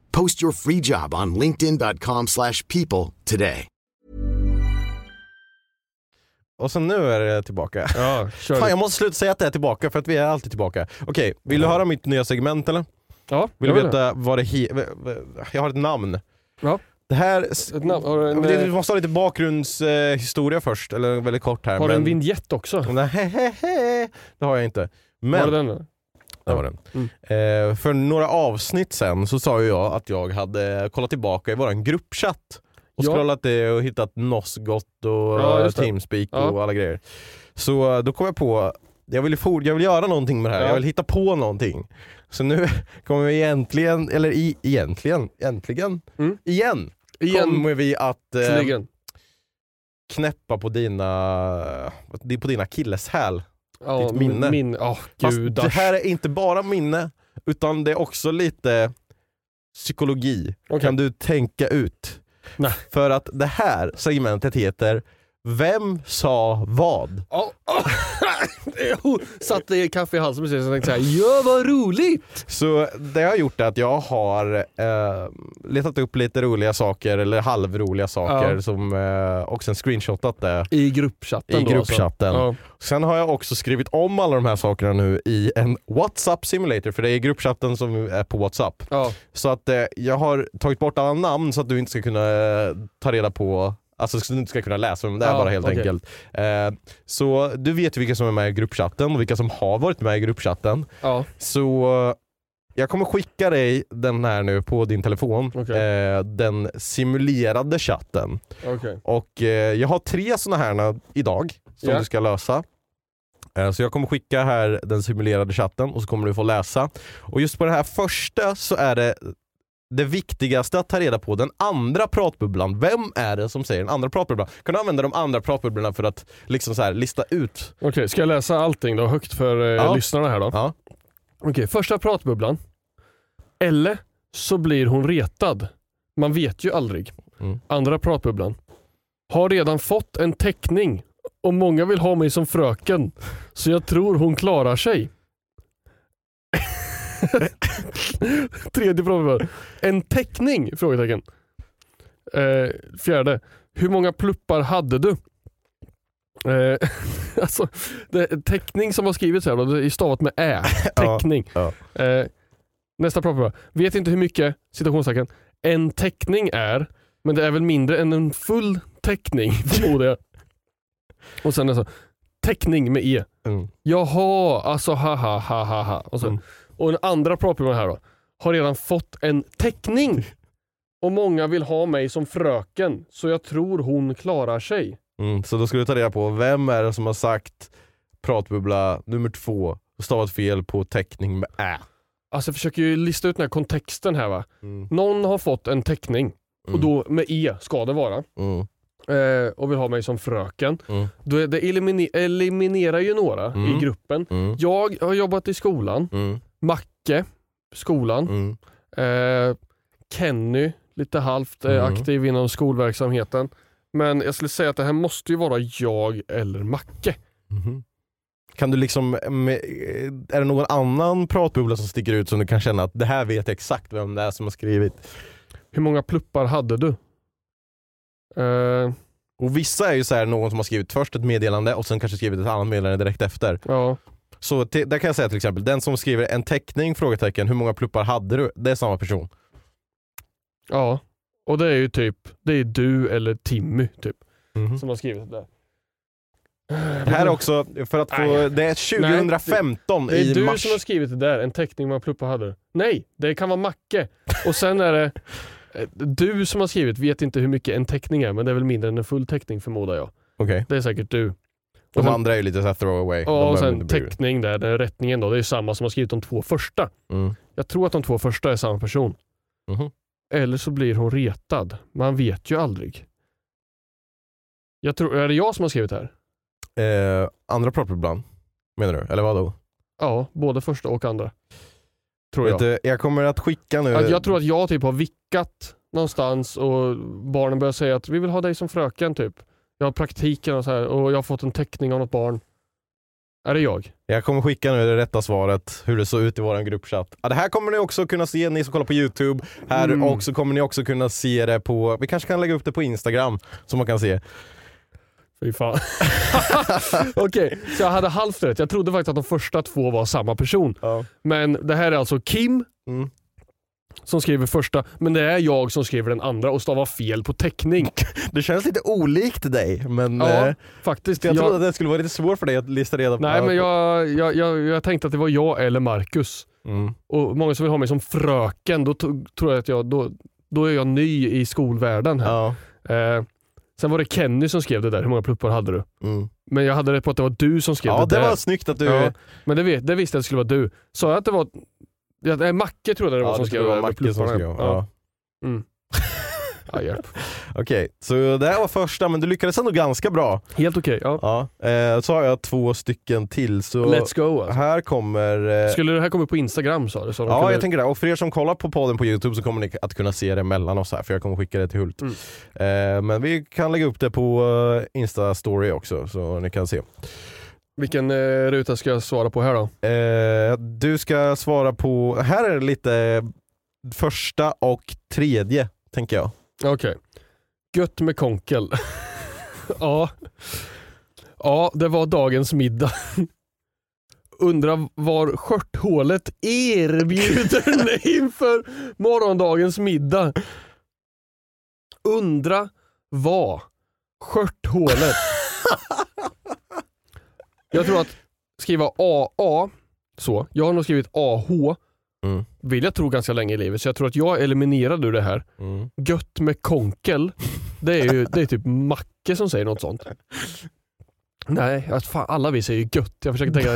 Post your free job on linkedin.com/people slash people today. Och så nu är det tillbaka. Ja, kör. Fan jag måste sluta säga att det är tillbaka för att vi är alltid tillbaka. Okej, vill du höra mitt nya segment eller? ja, Vill jag du vet veta vad det he- Jag har ett namn. Ja. Det här... det. Ett namn. Har du en, Vi eh, måste ha lite bakgrundshistoria eh, historia först, eller väldigt kort här. har du en men- vignett också? Nej, det har jag inte. Men, Var det den då? Där var den. Mm. Eh, för några avsnitt sen så sa ju jag att jag hade kollat tillbaka i våran gruppchatt och Ja. scrollat det och hittat Nosgott och Ja, det. Teamspeak Ja. och alla grejer. Så eh, då kom jag på, jag vill, for, jag vill göra någonting med det här, Ja. jag vill hitta på någonting. Så nu kommer vi egentligen, eller i, egentligen, äntligen, Mm. igen, Igen. kommer vi att eh, knäppa på dina, på dina killeshäl. Ja, ditt minne. Min, oh, Fast det här är inte bara minne, utan det är också lite psykologi. Okej. Kan du tänka ut? Nej. För att det här segmentet heter Vem sa vad? Ja, oh, Satte i kaffe i halsen precis och tänkte såhär, ja vad roligt! Så det jag har gjort är att jag har eh, letat upp lite roliga saker, eller halvroliga saker, Ja. som, eh, och sen screenshotat det I gruppchatten i då gruppchatten. Alltså. Sen har jag också skrivit om alla de här sakerna nu i en WhatsApp simulator, för det är gruppchatten som är på WhatsApp. Ja. Ja. Så att eh, jag har tagit bort alla namn så att du inte ska kunna eh, ta reda på Alltså så du inte ska kunna läsa dem där Ja, bara helt okej. enkelt. Eh, så du vet vilka som är med i gruppchatten och vilka som har varit med i gruppchatten. Ja. Så jag kommer skicka dig den här nu på din telefon, Okej. eh, den simulerade chatten. Okej. Och eh, jag har tre sådana här idag som Ja. du ska lösa. Eh, Så jag kommer skicka här den simulerade chatten och så kommer du få läsa. Och just på den här första så är det det viktigaste att ta reda på den andra pratbubblan. Vem är det som säger den andra pratbubblan? Kan du använda de andra pratbubblorna för att liksom så här lista ut? Okej, ska jag läsa allting då högt för eh, Ja. lyssnarna här då? Ja. Okej, första pratbubblan. Eller så blir hon retad. Man vet ju aldrig. Mm. Andra pratbubblan. Har redan fått en teckning och många vill ha mig som fröken. Så jag tror hon klarar sig. Tredje frågan. En teckning? Frågetecken. Eh, fjärde. Hur många pluppar hade du? Eh, alltså, det, teckning som har skrivits här då, det är stavat med ä. Teckning. Ja, Eh, nästa fråga. Vet inte hur mycket, citationstecken, en teckning är, men det är väl mindre än en full teckning förmodar jag. Och sen alltså, teckning med e. Mm. Jaha, alltså haha ha ha ha. Och, så. Mm. Och den andra proppen här då, har redan fått en teckning. Och många vill ha mig som fröken, så jag tror hon klarar sig. Mm. Så då ska du ta reda på, vem är det som har sagt pratbubbla nummer två och stavat fel på teckning med ä? Alltså jag försöker ju lista ut den här kontexten här va. Mm. Någon har fått en teckning, och då med e ska det vara. Mm. eh, och vill ha mig som fröken. Mm. Då är det elimine- eliminerar ju några Mm. i gruppen. Mm. Jag har jobbat i skolan, Mm. Macke, skolan, Mm. eh, Kenny, lite halvt eh, Mm. aktiv inom skolverksamheten. Men jag skulle säga att det här måste ju vara jag eller Macke. Mhm. Kan du liksom, med, är det någon annan pratbubbla som sticker ut som du kan känna att det här vet jag exakt vem det är som har skrivit? Hur många pluppar hade du? Eh, Och vissa är ju så här någon som har skrivit först ett meddelande och sen kanske skrivit ett annat meddelande direkt efter. ja. Så te- där kan jag säga till exempel, den som skriver en teckning, frågetecken, hur många pluppar hade du? Det är samma person. ja, och det är ju typ det är du eller Timmy typ, Mhm. som har skrivit det där. Det här är också, för att få, Nej. det är 2015 Det är i du mars. som har skrivit det där, en teckning man pluppar hade. Nej, det kan vara Macke. Och sen är det eh, du som har skrivit, vet inte hur mycket en teckning är, men det är väl mindre än en full teckning förmodar jag. Okej. Det är säkert du. De sen- andra är ju lite såhär throwaway. Ja, och sen teckning där, den rättningen då, det är samma som har skrivit de två första. Mm. Jag tror att de två första är samma person. Mhm. Eller så blir hon retad. Man vet ju aldrig. Jag tror, är det jag som har skrivit det här? Eh, andra pratbubblan, menar du? Eller vadå? Ja, både första och andra. Tror Vet jag. du, jag kommer att skicka nu... Att jag tror att jag typ har vickat någonstans och barnen börjar säga att vi vill ha dig som fröken typ. Jag har praktiken och så här och jag har fått en teckning av något barn. Är det jag? Jag kommer skicka nu det rätta svaret, hur det såg ut i vår gruppchatt. Ja, det här kommer ni också kunna se, ni som kollar på YouTube. Här Mm. och så kommer ni också kunna se det på, vi kanske kan lägga upp det på Instagram, så man kan se. Fy fan. Okej, så jag hade halvt rätt. Jag trodde faktiskt att de första två var samma person. Ja. Men det här är alltså Kim Mm. Som skriver första, men det är jag som skriver den andra och stavar fel på teckning. Det känns lite olikt dig, men Ja, eh, faktiskt. jag Jag- trodde att det skulle vara lite svårt för dig att lista reda på. Nej men jag, jag, jag, jag tänkte att det var jag eller Marcus. Mm. Och många som vill ha mig som fröken, då tror jag att jag, då, då är jag ny i skolvärlden här. Ja. Eh, sen var det Kenny som skrev det där, hur många pluppar hade du? Mm. Men jag hade rätt på att det var du som skrev ja, det det där. var snyggt att du... Ja, men det, det visste jag att det skulle vara du. Sa jag att det var ja, nej, Macke trodde det var Ja, som skrev tror jag det var med Macke som skrev. Ja. Ja. Mm. Ja, hjälp. Okej, så det här var första, men du lyckades ändå ganska bra. Helt okej. ja. Ja. Eh, så har jag två stycken till. Så Let's go alltså. här kommer... Eh, Skulle det här komma på Instagram sa du? Så Ja, kunde... jag tänker det. Och för er som kollar på podden på Youtube så kommer ni att kunna se det mellan oss här, för jag kommer skicka det till Hult. Mm. Eh, men vi kan lägga upp det på eh, Insta-story också, så ni kan se. Vilken eh, ruta ska jag svara på här då? Eh, du ska svara på, här är det lite första och tredje, tänker jag. Okej. Gött med konkel. ja. Ja, det var dagens middag. Undrar var skörthålet erbjuder dig inför morgondagens middag. Undra vad skörthålet. Jag tror att skriva AA, så. Jag har nog skrivit AH, Mm. vill jag tro ganska länge i livet. Så jag tror att jag eliminerade ur det här. Mm. Gött med konkel, det är ju det är typ Macke som säger något sånt. Nej, att fan, alla vi säger ju gött. Jag försöker tänka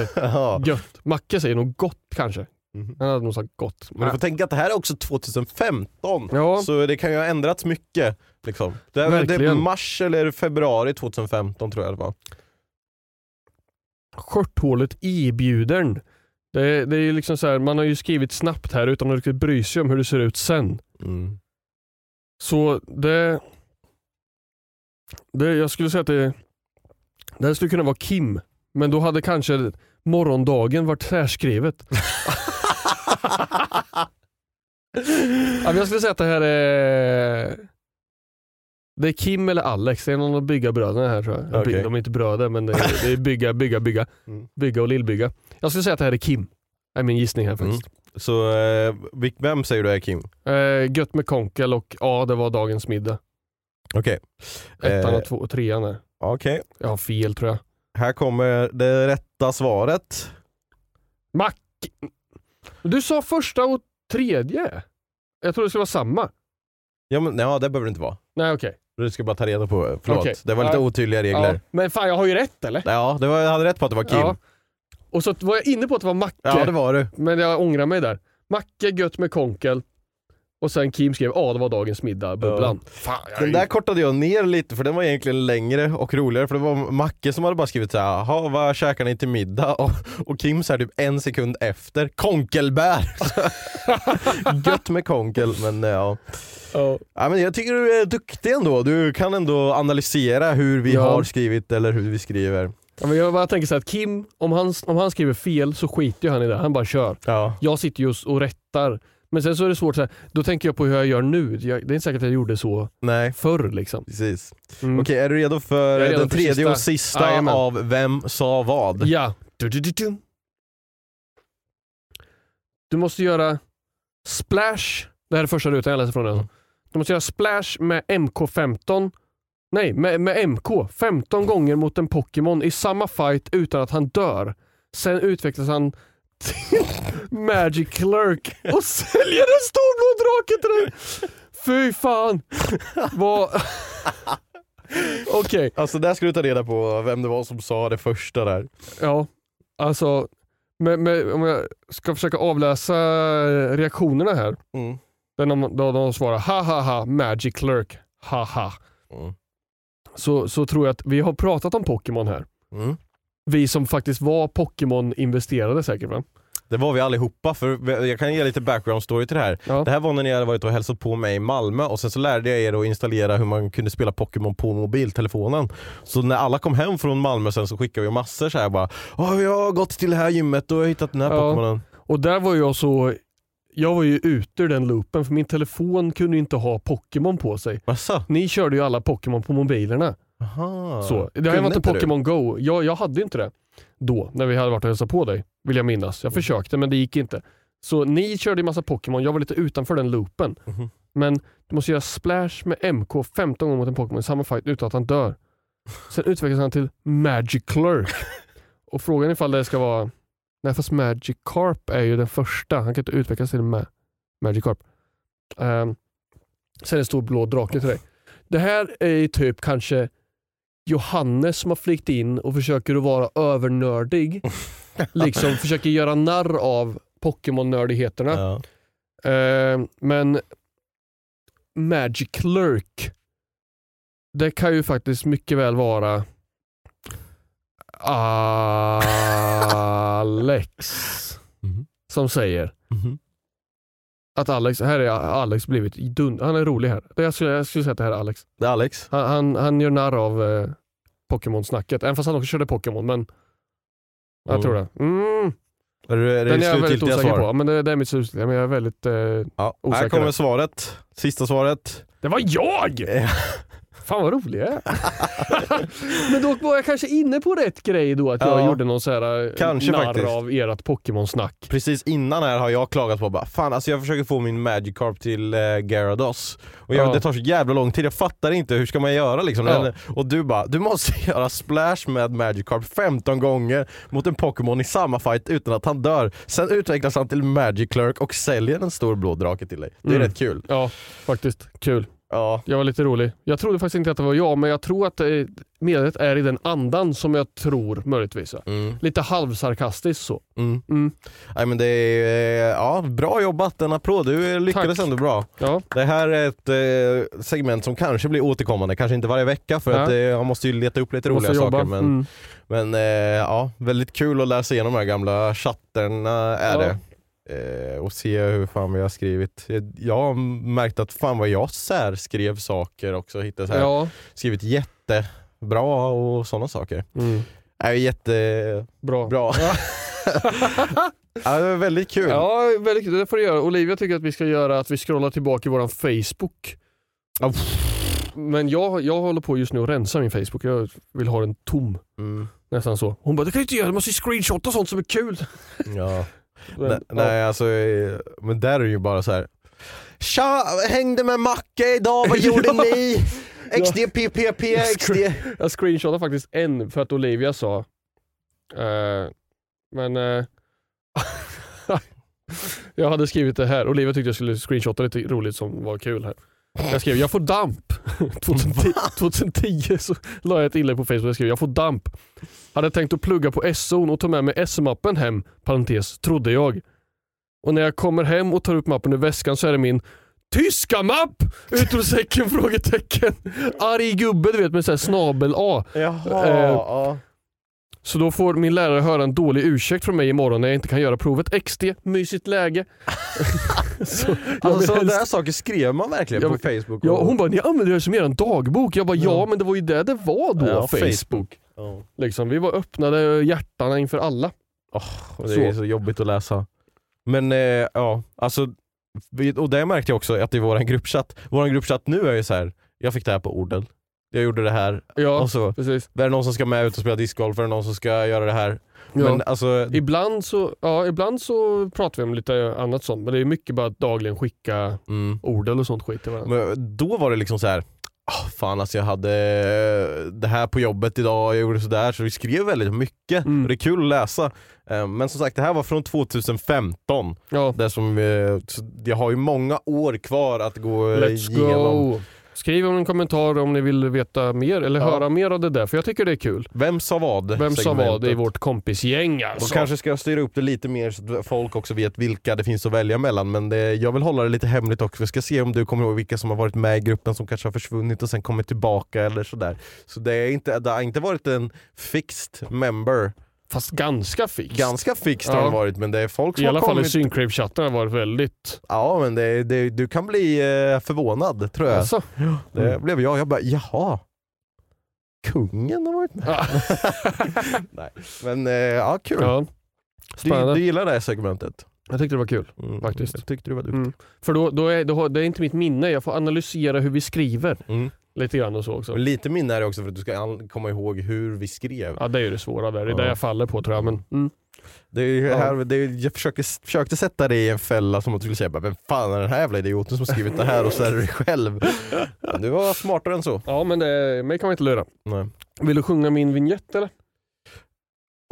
gött. Macke säger nog gott kanske. Mhm. Han hade nog sagt gott. Men du får tänka att det här är också 2015, Ja. så det kan ju ha ändrats mycket. Liksom. Det, är, det är mars eller februari 2015 tror jag det var. Skörthålet erbjudern. Det, det är liksom så här, man har ju skrivit snabbt här utan att riktigt bry sig om hur det ser ut sen. Mm. Så det... Det, jag skulle säga att det, det här skulle kunna vara Kim, men då hade kanske morgondagen varit särskrivet. jag skulle säga att det här är det är Kim eller Alex, det är någon av byggarbröderna här tror jag. Okej. De är inte bröder men det är, det är bygga, bygga, bygga. Mm. Bygga och lillbygga. Jag skulle säga att det här är Kim. Det är min gissning här faktiskt. Så eh, vem säger du är Kim? Eh, gött med konkel och ja, det var dagens middag. Okej. Ettan Eh, och två och trean där. Okej, Jag har fel tror jag. här kommer det rätta svaret. Mack... Du sa första och tredje. Jag tror det skulle vara samma. Ja, men, ja det behöver det inte vara. Nej okej. Du ska bara ta reda på, förlåt. Okej. Det var lite Ja. otydliga regler. Ja, men fan jag har ju rätt eller? Ja, det var, jag hade rätt på att det var Kim. Ja. Ja, Och så var jag inne på att det var Macke. det var du. Men jag ångrar mig där. Macke, gött med konkel. Och sen Kim skrev ja det var dagens middag, bubblan. Fan, jag Den är- där kortade jag ner lite för den var egentligen längre och roligare för det var Macke som hade bara skrivit såhär, jaha vad käkar ni till middag? Och, och Kim såhär typ en sekund efter, konkelbär! Gött med konkel men eh, ja. Ja. ja men jag tycker du är duktig ändå, du kan ändå analysera hur vi Ja. har skrivit eller hur vi skriver. Ja, men jag bara tänker så här att Kim, om han, om han skriver fel så skiter han i det, han bara kör. Ja. Jag sitter just och rättar. Men sen så är det svårt, så här, då tänker jag på hur jag gör nu. Jag, det är inte säkert att jag gjorde så Nej, förr. Liksom. precis. Mm. Okej, är du redo för redo den för tredje sista. och sista Jajamän. av Vem sa vad? Ja. Du, du, du, du. du måste göra splash, det här är första rutan jag läser från den. Du måste göra splash med MK15, nej med, med MK 15 gånger mot en Pokémon i samma fight utan att han dör. Sen utvecklas han till Magic Clerk och säljer en stor blå drake till dig. Fy fan. Vad... Okej. Alltså där ska du ta reda på vem det var som sa det första där. Ja, alltså med, med, om jag ska försöka avläsa reaktionerna här. Mm. Där de, då de svarar ha ha ha, Magic Clerk, ha ha. Mm. Så, så tror jag att vi har pratat om Pokémon här. Mm. Vi som faktiskt var Pokémon-investerade säkert va? Det var vi allihopa, för jag kan ge lite background story till det här. Ja. Det här var när ni hade varit och hälsat på mig i Malmö och sen så lärde jag er att installera hur man kunde spela Pokémon på mobiltelefonen. Så när alla kom hem från Malmö sen så skickade vi massor så här bara Åh, jag har gått till det här gymmet och jag har hittat den här Ja. Pokémonen. Och där var jag så, jag var ju ute ur den loopen för min telefon kunde inte ha Pokémon på sig. Jaså? Ni körde ju alla Pokémon på mobilerna. Aha. Så. Det varit en inte? Pokémon Go. Jag, jag hade inte det då när vi hade varit och hälsat på dig. Vill jag minnas. Mm. Jag försökte men det gick inte. Så ni körde ju massa Pokémon, jag var lite utanför den loopen. Mhm. Men du måste göra splash med MK 15 gånger mot en Pokémon i samma fight utan att han dör. Sen utvecklas han till Magic Clerk. och frågan är ifall det ska vara... Nej fast Magikarp är ju den första. Han kan inte utvecklas till Ma Magikarp. Um, sen en stor blå drake till dig. Det här är ju typ kanske Johannes som har flykt in och försöker att vara övernördig. liksom försöker göra narr av Pokémon-nördigheterna. Ja. Eh, men Magic Clerk, det kan ju faktiskt mycket väl vara Alex Mhm. som säger Mhm. Att Alex, här är Alex blivit dun Han är rolig här. Jag skulle, jag skulle säga att det här är Alex. Det är Alex. Han, han, han gör narr av eh, Pokémon-snacket, även fast han också körde Pokémon. Men jag tror det. Mm, Är det, är det den är jag väldigt osäker svar? på. Men det, det är mitt slutgiltiga. Men jag är väldigt... Eh, Ja. Osäker Här kommer svaret. Sista svaret. det var jag! Fan vad rolig jag är. Men då var jag kanske inne på rätt grej då, att jag Ja. gjorde någon så här eh, Kanske narr faktiskt. av ert Pokémon-snack. Precis innan här har jag klagat på bara, fan alltså jag försöker få min Magikarp till eh, Gyarados och jag, Ja. det tar så jävla lång tid, jag fattar inte hur ska man göra liksom. Ja. Den- Och du bara, du måste göra splash med Magikarp 15 gånger mot en Pokémon i samma fight utan att han dör. Sen utvecklas han till Magic Clerk och säljer en stor blå drake till dig. Det är Mm. rätt kul. Ja, faktiskt. Kul. Ja. Jag var lite rolig. Jag trodde faktiskt inte att det var jag, men jag tror att eh, medlet är i den andan som jag tror möjligtvis. Mm. Lite halvsarkastiskt så. Mm. Mm. Nej, men det är, eh, ja, bra jobbat, en applåd. Du lyckades Tack. ändå bra. Ja. Det här är ett eh, segment som kanske blir återkommande, kanske inte varje vecka för Ja. att jag måste ju leta upp lite roliga saker. Men, Mm. men ja, väldigt kul att läsa igenom de här gamla chatterna är Ja. det. Eh, och se hur fan vi har skrivit. Jag- Jag har märkt att fan vad jag särskrev saker också. Hittade så här, Ja, Skrivit jättebra och sådana saker. Mm. Är jättebra. Bra. ja, det var väldigt kul. Ja, väldigt kul. Det får du göra. Olivia tycker att vi ska göra att vi scrollar tillbaka i våran Facebook. Ja. Men jag, jag håller på just nu att rensa min Facebook. Jag vill ha den tom. Mm. Nästan så. Hon bara, det kan du inte göra, du måste screenshotta sånt som är kul. Ja. Men, Nej, alltså, eh, men där är det ju bara så här. Tja, hängde med Macke idag, vad gjorde ni? XDPPP, XD. Jag screenshotade faktiskt en för att Olivia sa, eh, men eh, jag hade skrivit det här. Olivia tyckte jag skulle screenshotta lite roligt som var kul här. Jag skrev jag får damp. 2010, 2010 så la jag ett inlägg på Facebook och skrev jag får damp. Hade tänkt att plugga på SO och ta med mig S-mappen hem, parentes, trodde jag. Och när jag kommer hem och tar upp mappen ur väskan så är det min Tyska mapp! Utropstecken, frågetecken. Arg gubbe du vet med så här snabel A. Jaha, Eh, ja. Så då får min lärare höra en dålig ursäkt från mig imorgon när jag inte kan göra provet. XD, mysigt läge. så, jag Alltså sådana helst- där saker skrev man verkligen Ja, på Facebook. Ja, och- hon bara, ni använder det som er dagbok. Jag bara, ja, Ja. men det var ju det det var då, Ja, Facebook. Ja. Liksom, vi var öppnade hjärtarna inför alla. Och det är så jobbigt att läsa. Men eh, ja, alltså, och det märkte jag också att i våran gruppchatt, våran gruppchatt nu är ju så här. jag fick det här på orden, jag gjorde det här, Ja, och så precis. är det någon som ska med ut och spela discgolf, är det någon som ska göra det här. Ja. Men alltså, Ibland, så, ja, ibland så pratar vi om lite annat sånt, men det är mycket bara att dagligen skicka mm. ord eller sånt skit till varandra. Men då var det liksom så här. "Ah, fan alltså jag hade eh, det här på jobbet idag, jag gjorde sådär, så vi skrev väldigt mycket. Mm. Och det är kul att läsa. Eh, Men som sagt, det här var från 2015. Ja, Det som, jag har ju många år kvar att gå eh, let's igenom. go! Skriv en kommentar om ni vill veta mer eller Ja. höra mer av det där, för jag tycker det är kul. Vem sa vad? Vem sa vad i vårt kompisgäng Och alltså. kanske ska jag styra upp det lite mer så att folk också vet vilka det finns att välja mellan. Men det, jag vill hålla det lite hemligt också. Jag ska se om du kommer ihåg vilka som har varit med i gruppen som kanske har försvunnit och sen kommit tillbaka eller sådär. Så det, är inte, det har inte varit en fixed member. Fast ganska fix. Ganska Ja. har det varit men det är folk som I alla har fall i kommit. Syncrave-chatten har varit väldigt... Ja men det, det, du kan bli eh, förvånad tror jag. Alltså. Det blev jag. Jag bara jaha. Kungen har varit med? Ja. Nej. Men eh, ja, kul. ja. Du, Spännande. du gillar det här segmentet? Jag tyckte det var kul. Mm, Faktiskt. Jag tyckte du var duktig. Mm. För då, då är, då, det är inte mitt minne, jag får analysera hur vi skriver. Mm. Lite grann och så också. Och lite minne är det också för att du ska komma ihåg hur vi skrev. Ja det är ju det svåra där, det är Ja. det jag faller på tror jag. Men, mm. Det är här, det är, jag försökte, försökte sätta dig i en fälla som att du skulle säga vem fan är den här jävla idioten som skrivit det här och så är det dig själv. Men du var smartare än så. Ja men det, mig kan man inte lura. Nej. Vill du sjunga min vignett eller?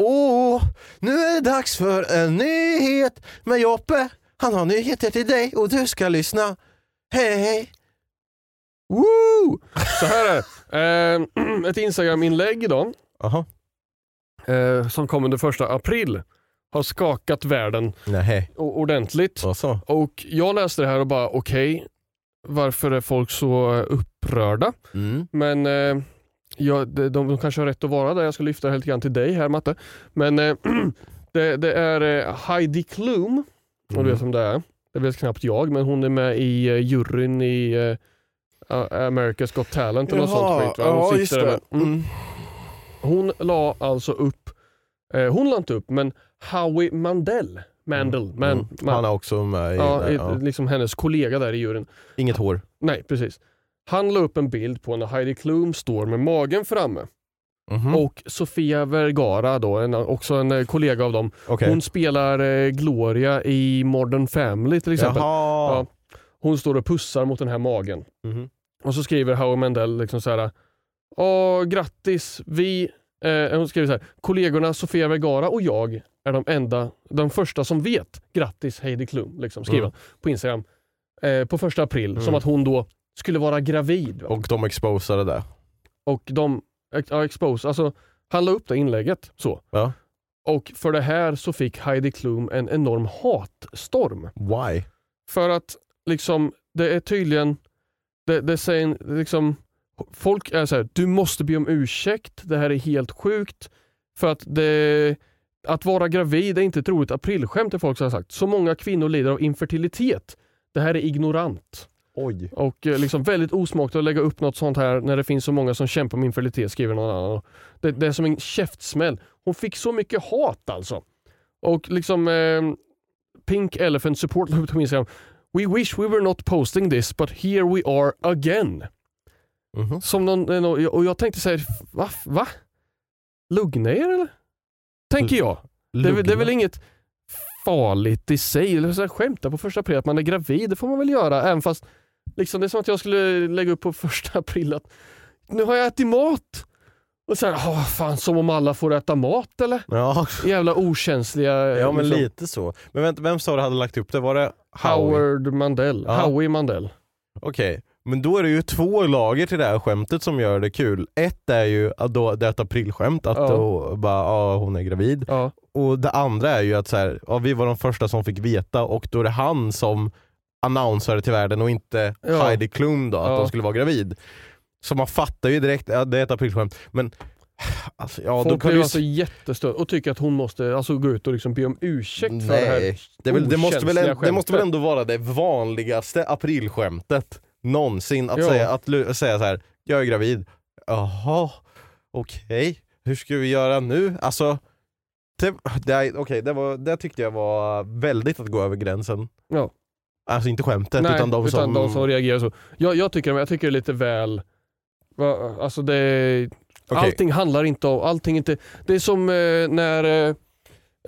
Åh, nu är det dags för en nyhet med Joppe. Han har nyheter till dig och du ska lyssna. Hej hej! Woo! Så här är det. Eh, ett Instagram-inlägg idag Jaha. eh, som kom under första april har skakat världen Nej, o- ordentligt. så? Och jag läste det här och bara okej, varför är folk så eh, upprörda? Mm. Men eh, ja, de, de kanske har rätt att vara där. Jag ska lyfta det lite grann till dig här Matte. Men eh, det, det är eh, Heidi Klum, och du Mm. vet vem det är. Det vet knappt jag, men hon är med i uh, juryn i uh, America's Got Talent eller något sånt skit. va? Hon ja där med- mm. Mm. Hon la alltså upp, eh, hon la inte upp, men Howie Mandel, Mandel, man, Mm. man, Han är också med i ja, där, ja. liksom hennes kollega där i juryn. Inget hår. Nej, precis. Han la upp en bild på när Heidi Klum står med magen framme. Mhm. Och Sofia Vergara, då, en, också en eh, kollega av dem, Okej. hon spelar eh, Gloria i Modern Family till exempel. Jaha. Ja. Hon står och pussar mot den här magen. Mhm. Och så skriver Howie Mandel liksom så här. Åh, grattis, vi, eh, hon skriver så här, kollegorna Sofia Vergara och jag är de enda, de första som vet. Grattis Heidi Klum, liksom, skriver Mm. på Instagram. Eh, på första april, Mm. som att hon då skulle vara gravid. va? Och de exposade det. Och de, ja, expose, alltså han la upp det inlägget så. Ja. Och för det här så fick Heidi Klum en enorm hatstorm. Why? För att liksom, det är tydligen, det, det säger liksom, folk är så här, du måste be om ursäkt, det här är helt sjukt. För att det, att vara gravid är inte ett roligt aprilskämt, är folk som har sagt. Så många kvinnor lider av infertilitet. Det här är ignorant. Oj. Och eh, liksom väldigt osmakligt att lägga upp något sånt här när det finns så många som kämpar med infertilitet skriver någon annan. Det, det är som en käftsmäll. Hon fick så mycket hat alltså. Och liksom eh, Pink Elephant Support la på Instagram. We wish we were not posting this but here we are again. Mhm. Som någon, eh, och jag tänkte säga, va? va? Lugna er eller? Tänker jag. Det är, väl- det är väl inget farligt i sig. Eller så här, skämta på första april att man är gravid, det får man väl göra. Även fast liksom, det är som att jag skulle lägga upp på första april att nu har jag ätit mat. Och så här, "Ah, fan som om alla får äta mat eller? Ja, Jävla okänsliga. ja men liksom. lite så. Men vänta, vem sa du hade lagt upp det? Var det Howie? Howard Mandel. Ja. Howie Mandel. Okej, men då är det ju två lager till det här skämtet som gör det kul. Ett är ju att då, det är ett aprilskämt, att Ja. då, bara, ja, hon är gravid. Ja. Och det andra är ju att så här, ja, vi var de första som fick veta och då är det han som annonsade till världen och inte. Heidi Klum då, att de skulle vara gravid. Så man fattar ju direkt, ja, det är ett aprilskämt. Men alltså, ja, Folk blir du alltså jättestörda och tycker att hon måste alltså, gå ut och liksom be om ursäkt för det här Nej, det, väl, det, måste väl, okänsliga det måste väl skämtet. ändå vara det vanligaste aprilskämtet någonsin. Att Ja. säga, att säga så här: jag är gravid. Jaha, okej, hur ska vi göra nu? Alltså, det, det, okej, det, var, det tyckte jag var väldigt att gå över gränsen. Ja. Alltså inte skämtet Nej, utan de som... de som reagerar så. Jag, jag, tycker, jag tycker det är lite väl... Alltså det, Okej. Allting handlar inte om... Allting inte, det är som eh, när... Eh,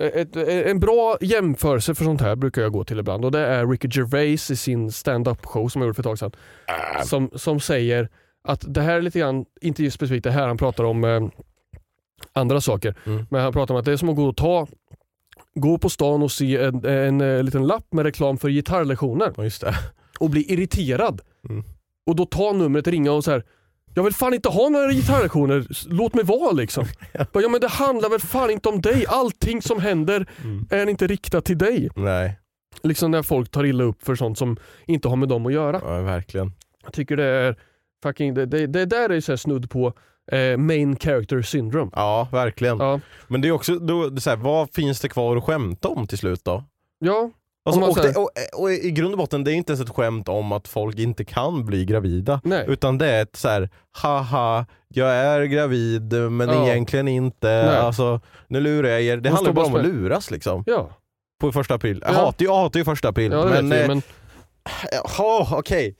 ett, eh, en bra jämförelse för sånt här brukar jag gå till ibland och det är Ricky Gervais i sin stand-up show som jag gjorde för ett tag sedan. Som, som säger att det här är lite grann, inte just specifikt det här, han pratar om eh, andra saker. Mm. Men han pratar om att det är som att gå och ta Gå på stan och se en, en, eh, liten lapp med reklam för gitarrlektioner Ja, just det. och bli irriterad. Mm. Och då ta numret, ringa och så här. Jag vill fan inte ha några gitarrlektioner, låt mig vara liksom. Ja men det handlar väl fan inte om dig, allting som händer Mm. är inte riktat till dig. Nej, Liksom när folk tar illa upp för sånt som inte har med dem att göra. ja, verkligen. Jag tycker det är fucking, det, det, det där är så snudd på eh, main character syndrome. Ja, verkligen. Ja, Men det är också, då, det är så här, vad finns det kvar att skämta om till slut då? ja, Alltså, man och, det, och, och i grund och botten, det är inte ens ett skämt om att folk inte kan bli gravida. nej. Utan det är ett så här, haha, jag är gravid men Ja. egentligen inte. Nej. Alltså, nu lurar jag er. Det De handlar bara om att luras liksom. Ja, På första april. Jag Ja. hatar jag hatar ju första april. ja men, vi, eh, men jaha, okej.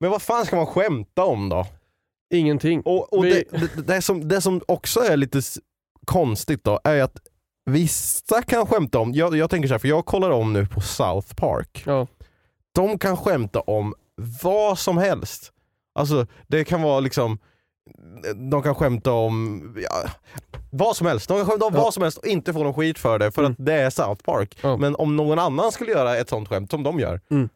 Men vad fan ska man skämta om då? ingenting. Och, och Vi- det, det, det, som, det som också är lite konstigt då, är att vissa kan skämta om, jag, jag tänker så här, för jag kollar om nu på South Park. Ja. De kan skämta om vad som helst. Alltså det kan vara liksom, de kan skämta om ja, vad som helst. De kan skämta om Ja. vad som helst och inte få någon skit för det för Mm. att det är South Park. Ja. Men om någon annan skulle göra ett sånt skämt som de gör, Mm.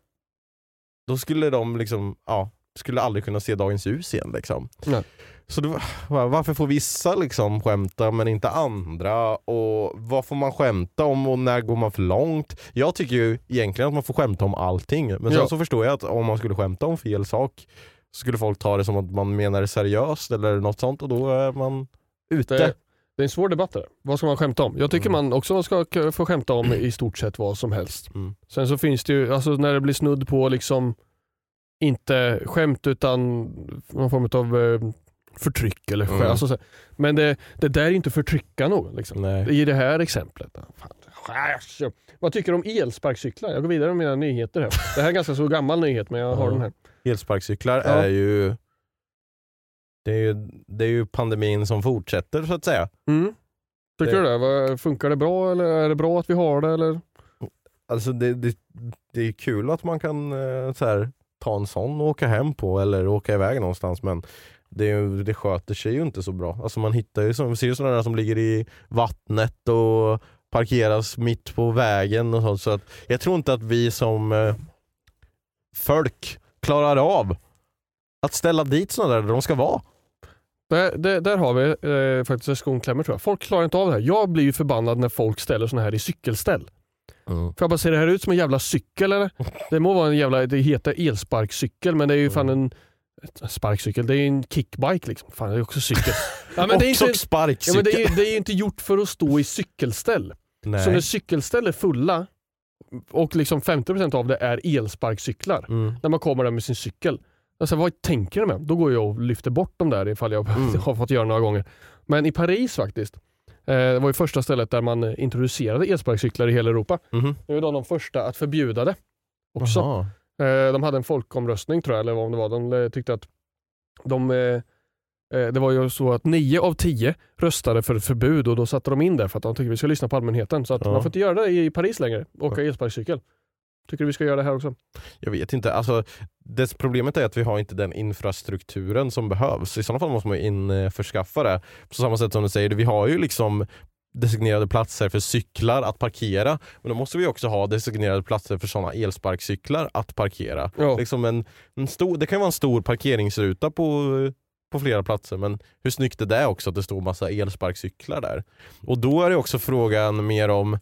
då skulle de liksom, ja, skulle aldrig kunna se dagens ljus igen. Liksom. Nej. Så det, var- varför får vissa liksom skämta men inte andra? Och Vad får man skämta om och när går man för långt? Jag tycker ju egentligen att man får skämta om allting. Men sen Ja. så förstår jag att om man skulle skämta om fel sak så skulle folk ta det som att man menar det seriöst eller något sånt och då är man ute. Det, det är en svår debatt där. Vad ska man skämta om? Jag tycker Mm. man också ska få skämta om i stort sett vad som helst. Mm. Sen så finns det ju, alltså när det blir snudd på liksom inte skämt utan någon form av eh, förtryck eller. Mm. Alltså, så men det, det där är inte förtrycka någon. Liksom. I det här exemplet. Fan. Vad tycker du om elsparkcyklar? Jag går vidare med mina nyheter här. Det här är en ganska så gammal nyhet men jag har Ja. den här. Elsparkcyklar Ja. är ju det är ju, det är ju pandemin som fortsätter så att säga. Mm. Tycker Det- du det? Funkar det bra eller är det bra att vi har det? Eller? Alltså det, det, det är kul att man kan eh, så här, ta en sån och åka hem på eller åka iväg någonstans men det, det sköter sig ju inte så bra. Alltså man hittar ju, vi ser ju sådana där som ligger i vattnet och parkeras mitt på vägen och sånt. Så att jag tror inte att vi som eh, folk klarar av att ställa dit sådana där, där de ska vara. Där, där, där har vi eh, faktiskt en skon klämmer tror jag. Folk klarar inte av det här. Jag blir ju förbannad när folk ställer såna här i cykelställ. Får jag bara se det här ut som en jävla cykel eller? Det må vara en jävla, det heter elsparkcykel men det är ju fan en sparkcykel, det är en kickbike liksom. Fan det är också cykel. Ja, men det, är inte, ja, sparkcykel. men det, är, det är ju inte gjort för att stå i cykelställ. Så när Nej. cykelställ är fulla, och liksom 50% av det är elsparkcyklar. Mm. När man kommer där med sin cykel. Alltså, vad tänker de med? Då går jag och lyfter bort dem där ifall jag Mm. har fått göra några gånger. Men i Paris faktiskt, eh, det var ju första stället där man eh, introducerade elsparkcyklar i hela Europa. Mhm. Nu är de de första att förbjuda det också. Jaha. Eh, de hade en folkomröstning tror jag, eller vad det var. De eh, tyckte att de, eh, det var ju så att nio av tio röstade för ett förbud och då satte de in det för att de tyckte vi ska lyssna på allmänheten. Så att Ja. man får inte göra det i Paris längre, åka elsparkcykel. Tycker du vi ska göra det här också? Jag vet inte. Alltså, det problemet är att vi har inte den infrastrukturen som behövs. I sådana fall måste man införskaffa det. På samma sätt som du säger, vi har ju liksom designerade platser för cyklar att parkera. Men då måste vi också ha designerade platser för sådana elsparkcyklar att parkera. Ja. Liksom en, en stor, det kan vara en stor parkeringsruta på, på flera platser men hur snyggt är det också att det står massa elsparkcyklar där? Och då är det också frågan mer om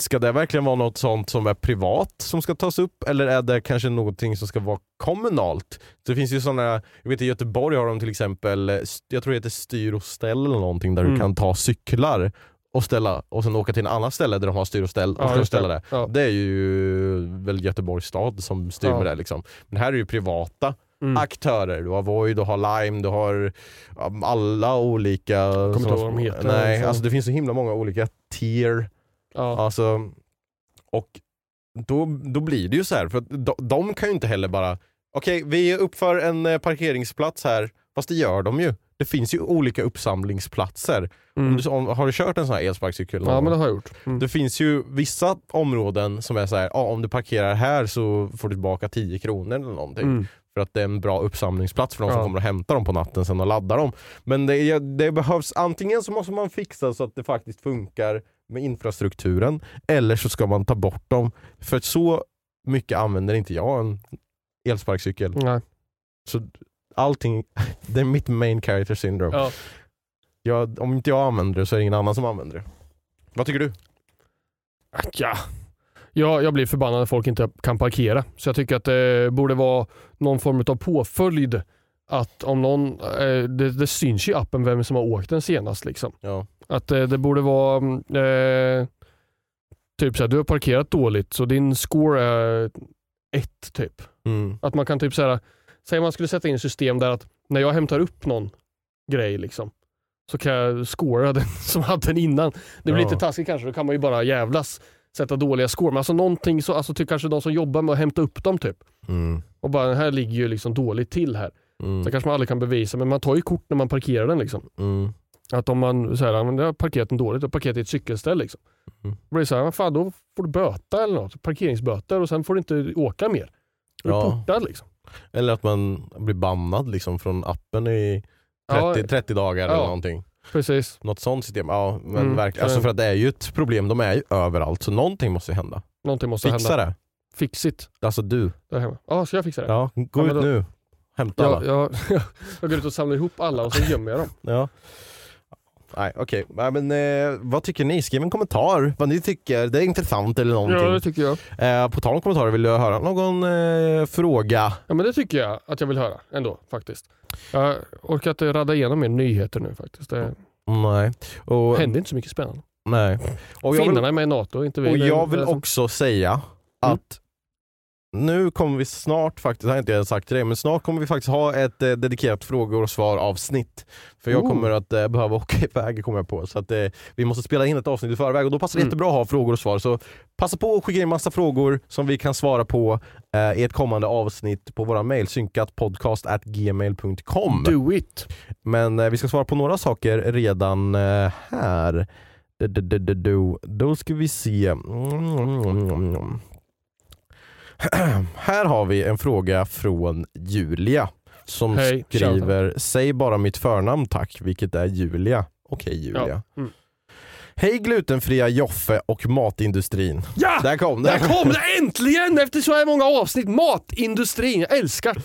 Ska det verkligen vara något sånt som är privat som ska tas upp eller är det kanske någonting som ska vara kommunalt? Det finns ju sådana, jag vet i Göteborg har de till exempel, jag tror det heter styr och ställ eller någonting där du Mm. kan ta cyklar och ställa och sen åka till en annan ställe där de har styr och ställ och Ja, ställa det. Ja. Det är ju väl Göteborgs stad som styr Ja. med det. Liksom. Men här är ju privata Mm. aktörer. Du har Voi, du har Lime, du har alla olika... kommer inte ihåg vad de heter, Nej, så. alltså det finns så himla många olika tier. Ja. Alltså, och då, då blir det ju så här, för de, de kan ju inte heller bara Okej, vi uppför en eh, parkeringsplats här, fast det gör de ju. Det finns ju olika uppsamlingsplatser. Om Mm. du, om, har du kört en sån här elsparkcykel? ja, men det har jag gjort. Mm. Det finns ju vissa områden som är så här, ja, om du parkerar här så får du tillbaka 10 kronor eller någonting. Mm. För att det är en bra uppsamlingsplats för de som Ja. kommer och hämtar dem på natten sen och laddar dem. Men det, det behövs, antingen så måste man fixa så att det faktiskt funkar med infrastrukturen, eller så ska man ta bort dem. För så mycket använder inte jag en elsparkcykel. Nej. Så allting, det är mitt main character syndrome. Ja. Jag, om inte jag använder det så är det ingen annan som använder det. Vad tycker du? Ja. Jag, jag blir förbannad när folk inte kan parkera. Så jag tycker att det borde vara någon form av påföljd. Att om någon, eh, det, det syns ju i appen vem som har åkt den senast. Liksom. Ja. Att eh, det borde vara mm, eh, typ såhär, du har parkerat dåligt så din score är ett typ. Mm. Att man kan typ såhär, säg man skulle sätta in system där att när jag hämtar upp någon grej liksom så kan jag scora den som hade den innan. Det blir Ja. lite taskigt kanske, då kan man ju bara jävlas sätta dåliga score. Men alltså någonting så, alltså typ kanske de som jobbar med att hämta upp dem typ. Mm. Och bara den här ligger ju liksom dåligt till här. Mm. Det kanske man aldrig kan bevisa men man tar ju kort när man parkerar den liksom. Mm. Att om man säger att jag har parkerat den dåligt, har parkerat i ett cykelställ liksom. Mm. Då blir det så här, fan då får du böta eller något, parkeringsböter och sen får du inte åka mer. Du är Ja. portad liksom. Eller att man blir bannad liksom från appen i 30, Ja. 30 dagar Ja. eller någonting. Precis. Något sånt system. Ja, men Mm, verkligen. så- Alltså för att det är ju ett problem, de är ju överallt så någonting måste hända. Någonting måste Fixa hända. det. Fix it. Alltså du. Där hemma. Ja, ska jag fixa det? Ja, gå Ja, ut då- nu. Hämta alla. jag, jag går ut och samlar ihop alla och så gömmer jag dem. Ja. Nej okej, Nej, men eh, vad tycker ni? Skriv en kommentar vad ni tycker, det är intressant eller någonting. Ja, det tycker jag. eh, på tal om kommentarer, vill du höra någon eh, fråga? Ja, men det tycker jag att jag vill höra ändå faktiskt. Jag orkar inte radda igenom mer nyheter nu faktiskt. Det Nej. Och, händer inte så mycket spännande. nej. Och jag vill, Finnarna är med i NATO, inte vi. och jag vill också säga att nu kommer vi snart faktiskt, det har jag inte sagt till dig, men snart kommer vi faktiskt ha ett eh, dedikerat frågor och svar avsnitt. För jag Oh. kommer att eh, behöva åka iväg kommer jag på. Så att eh, vi måste spela in ett avsnitt i förväg och då passar det Mm. jättebra att ha frågor och svar. Så passa på att skicka in massa frågor som vi kan svara på eh, i ett kommande avsnitt på våra mail, synkatpodcast.gmail.com. Do it! Men eh, vi ska svara på några saker redan eh, här. Då ska vi se. Mm. Här har vi en fråga från Julia som Hej, skriver Säg bara mitt förnamn tack, vilket är Julia. Okej Julia. Ja. Mm. Hej glutenfria Joffe och matindustrin. Ja! Där kom det. Där kom det äntligen efter så här många avsnitt! Matindustrin, jag älskar!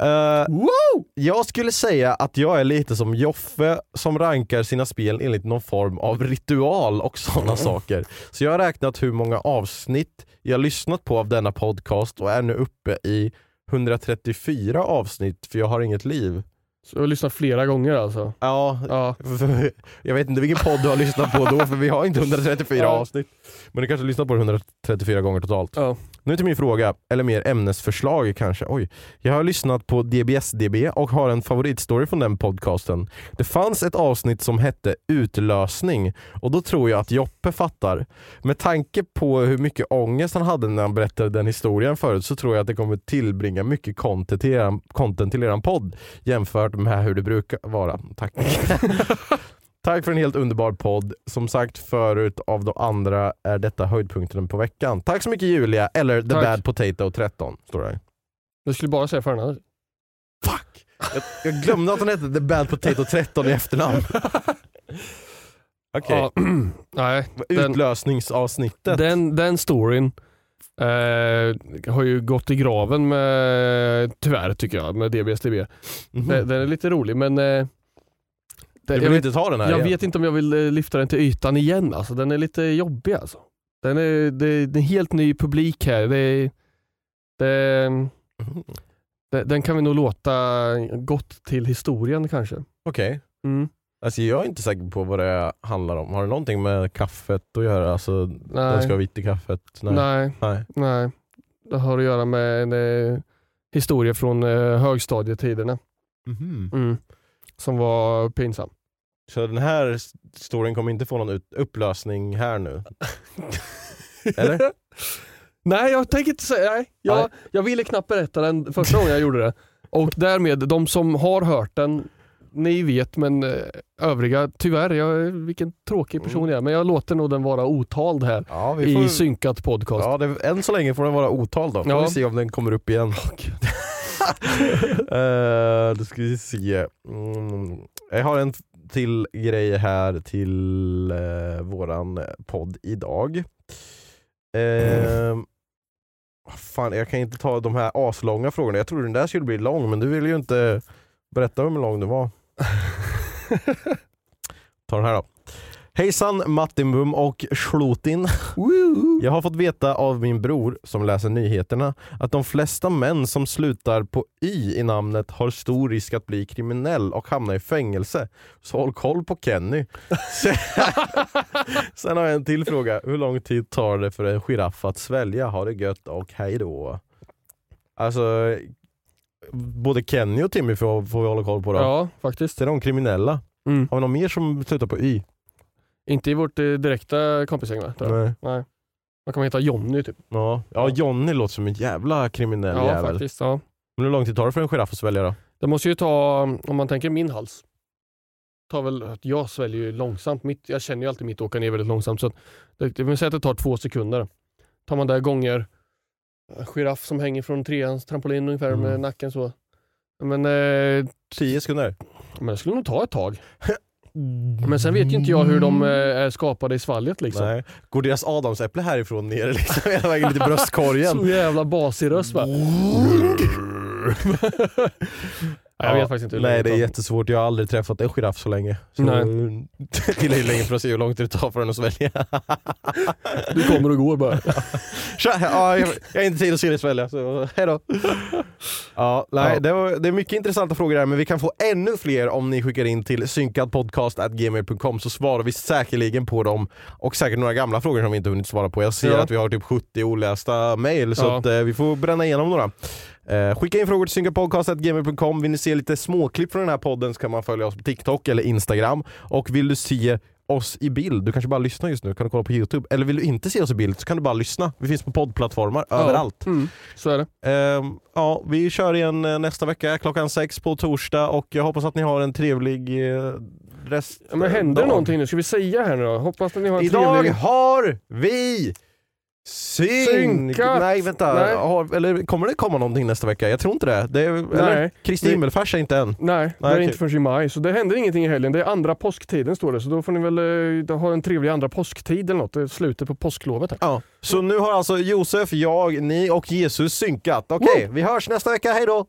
Eh, Wow! Jag skulle säga att jag är lite som Joffe som rankar sina spel enligt någon form av ritual och sådana saker. Så jag har räknat hur många avsnitt jag lyssnat på av denna podcast och är nu uppe i 134 avsnitt för jag har inget liv. Så jag har lyssnat flera gånger alltså. Ja, Ja. jag vet inte vilken podd du har lyssnat på då för vi har inte 134 Ja. avsnitt. Men du kanske lyssnar på det 134 gånger totalt. Ja. Nu till min fråga, eller mer ämnesförslag kanske. Oj. Jag har lyssnat på DBSDB och har en favoritstory från den podcasten. Det fanns ett avsnitt som hette Utlösning och då tror jag att Joppe fattar. Med tanke på hur mycket ångest han hade när han berättade den historien förut så tror jag att det kommer tillbringa mycket content till eran, content till eran podd jämfört med hur det brukar vara. Tack. Tack för en helt underbar podd. Som sagt förut av de andra är detta höjdpunkten på veckan. Tack så mycket Julia, eller The Tack. Bad Potato 13. Står det. Jag skulle bara säga förnamnet. Fuck! Jag, jag glömde att hon hette The Bad Potato 13 i efternamn. Okej, Ja, nej, den, utlösningsavsnittet. den, den storyn eh, har ju gått i graven med, tyvärr tycker jag, med DBSDB. Mhm. Den, den är lite rolig men eh, Du den, vill jag, vet, inte ta den här jag igen? vet inte om jag vill eh, lyfta den till ytan igen. Alltså, den är lite jobbig alltså. Den är, det, är en helt ny publik här. Det, det, det, den kan vi nog låta gått till historien kanske. Okej. Mm. Alltså jag är inte säker på vad det handlar om. Har det någonting med kaffet att göra? Alltså, den Nej. ska vara vitt i kaffet? Nej. Nej. Nej. Nej, det har att göra med en eh, historia från eh, högstadietiderna Mhm. mm. som var pinsam. Så den här storyn kommer inte få någon upplösning här nu? Eller? nej, jag tänker inte säga, nej. Jag, Nej. jag ville knappt berätta den första gången jag gjorde det. Och därmed, de som har hört den, ni vet men eh, övriga, tyvärr, jag, vilken tråkig person jag är, men jag låter nog den vara otald här Ja, får... i synkat podcast. Ja, det, än så länge får den vara otald då. Får Ja. vi se om den kommer upp igen. uh, då ska vi se. Mm. Jag har en till grej här till uh, våran podd idag. Uh, fan, jag kan inte ta de här aslånga frågorna. Jag trodde den där skulle bli lång men du vill ju inte berätta hur lång den var. Ta den här då. Hejsan Mattinbum och Schlutin. Jag har fått veta av min bror som läser nyheterna att de flesta män som slutar på Y i namnet har stor risk att bli kriminell och hamna i fängelse. Så håll koll på Kenny. Sen- Sen har jag en till fråga. Hur lång tid tar det för en giraff att svälja? Ha det gött och hej då. Alltså, både Kenny och Timmy får, får vi hålla koll på då. Ja, faktiskt. Är de kriminella? Mm. Har vi någon mer som slutar på Y? Inte i vårt eh, direkta kompisgäng va? tror jag. Nej. Nej. Man kan heta Jonny typ. Ja. ja, Johnny låter som en jävla kriminell Ja, jävel. faktiskt. Ja. Men hur lång tid tar det för en giraff att svälja då? Det måste ju ta, om man tänker min hals, tar väl att jag sväljer ju långsamt. Mitt, jag känner ju alltid mitt åka ner väldigt långsamt. Så att det, det vill säga att det tar två sekunder. Tar man där gånger en giraff som hänger från treans trampolin ungefär Mm. med nacken så. Men, eh, 10 sekunder? men det skulle nog ta ett tag. Men sen vet ju inte jag hur de eh, är skapade i svalget liksom. Nej. Går deras adamsäpple härifrån ner liksom hela vägen i bröstkorgen? Så jävla basig röst va? Jag vet faktiskt inte hur Nej det är jättesvårt, jag har aldrig träffat en giraff så länge. Så Nej. Tillräckligt länge för att se hur långt det tar för den att svälja. Du kommer och går bara. Tja, ja, jag, jag har inte tid att se dig svälja, så hejdå. Ja, nej, Ja. Det, var, det är mycket intressanta frågor här, men vi kan få ännu fler om ni skickar in till synkadpodcast.gmail.com så svarar vi säkerligen på dem. Och säkert några gamla frågor som vi inte hunnit svara på. Jag ser Ja. att vi har typ 70 olästa mail, så att, eh, vi får bränna igenom några. Eh, skicka in frågor till synkadpodcast.gmail.com. Vill ni se lite småklipp från den här podden så kan man följa oss på TikTok eller Instagram. Och vill du se oss i bild, du kanske bara lyssnar just nu, kan du kolla på Youtube. Eller vill du inte se oss i bild så kan du bara lyssna. Vi finns på poddplattformar överallt. Mm, så är det. Ehm, ja, vi kör igen eh, nästa vecka klockan sex på torsdag och jag hoppas att ni har en trevlig eh, rest. Ja, men händer dag. någonting nu? Ska vi säga här nu då? Hoppas att ni har en Idag trevlig... har vi synk... Nej vänta, Nej. Har, eller kommer det komma någonting nästa vecka? Jag tror inte det. det är, eller? Nej. Kristi himmelfärs är inte än. Nej, det är okej. inte förrän i maj. Så det händer ingenting i helgen. Det är andra påsktiden står det. Så då får ni väl eh, ha en trevlig andra påsktid eller något. Det är slutet på påsklovet här. Ja. Så nu har alltså Josef, jag, ni och Jesus synkat. Okej, vi hörs nästa vecka. Hej då!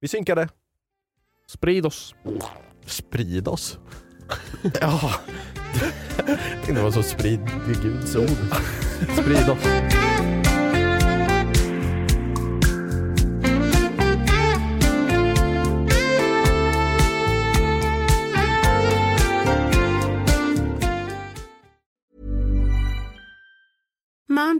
Vi synkade. Sprid oss. Sprid oss. ja. Tänkte det var så sprid vid Guds ord. Sprid oss.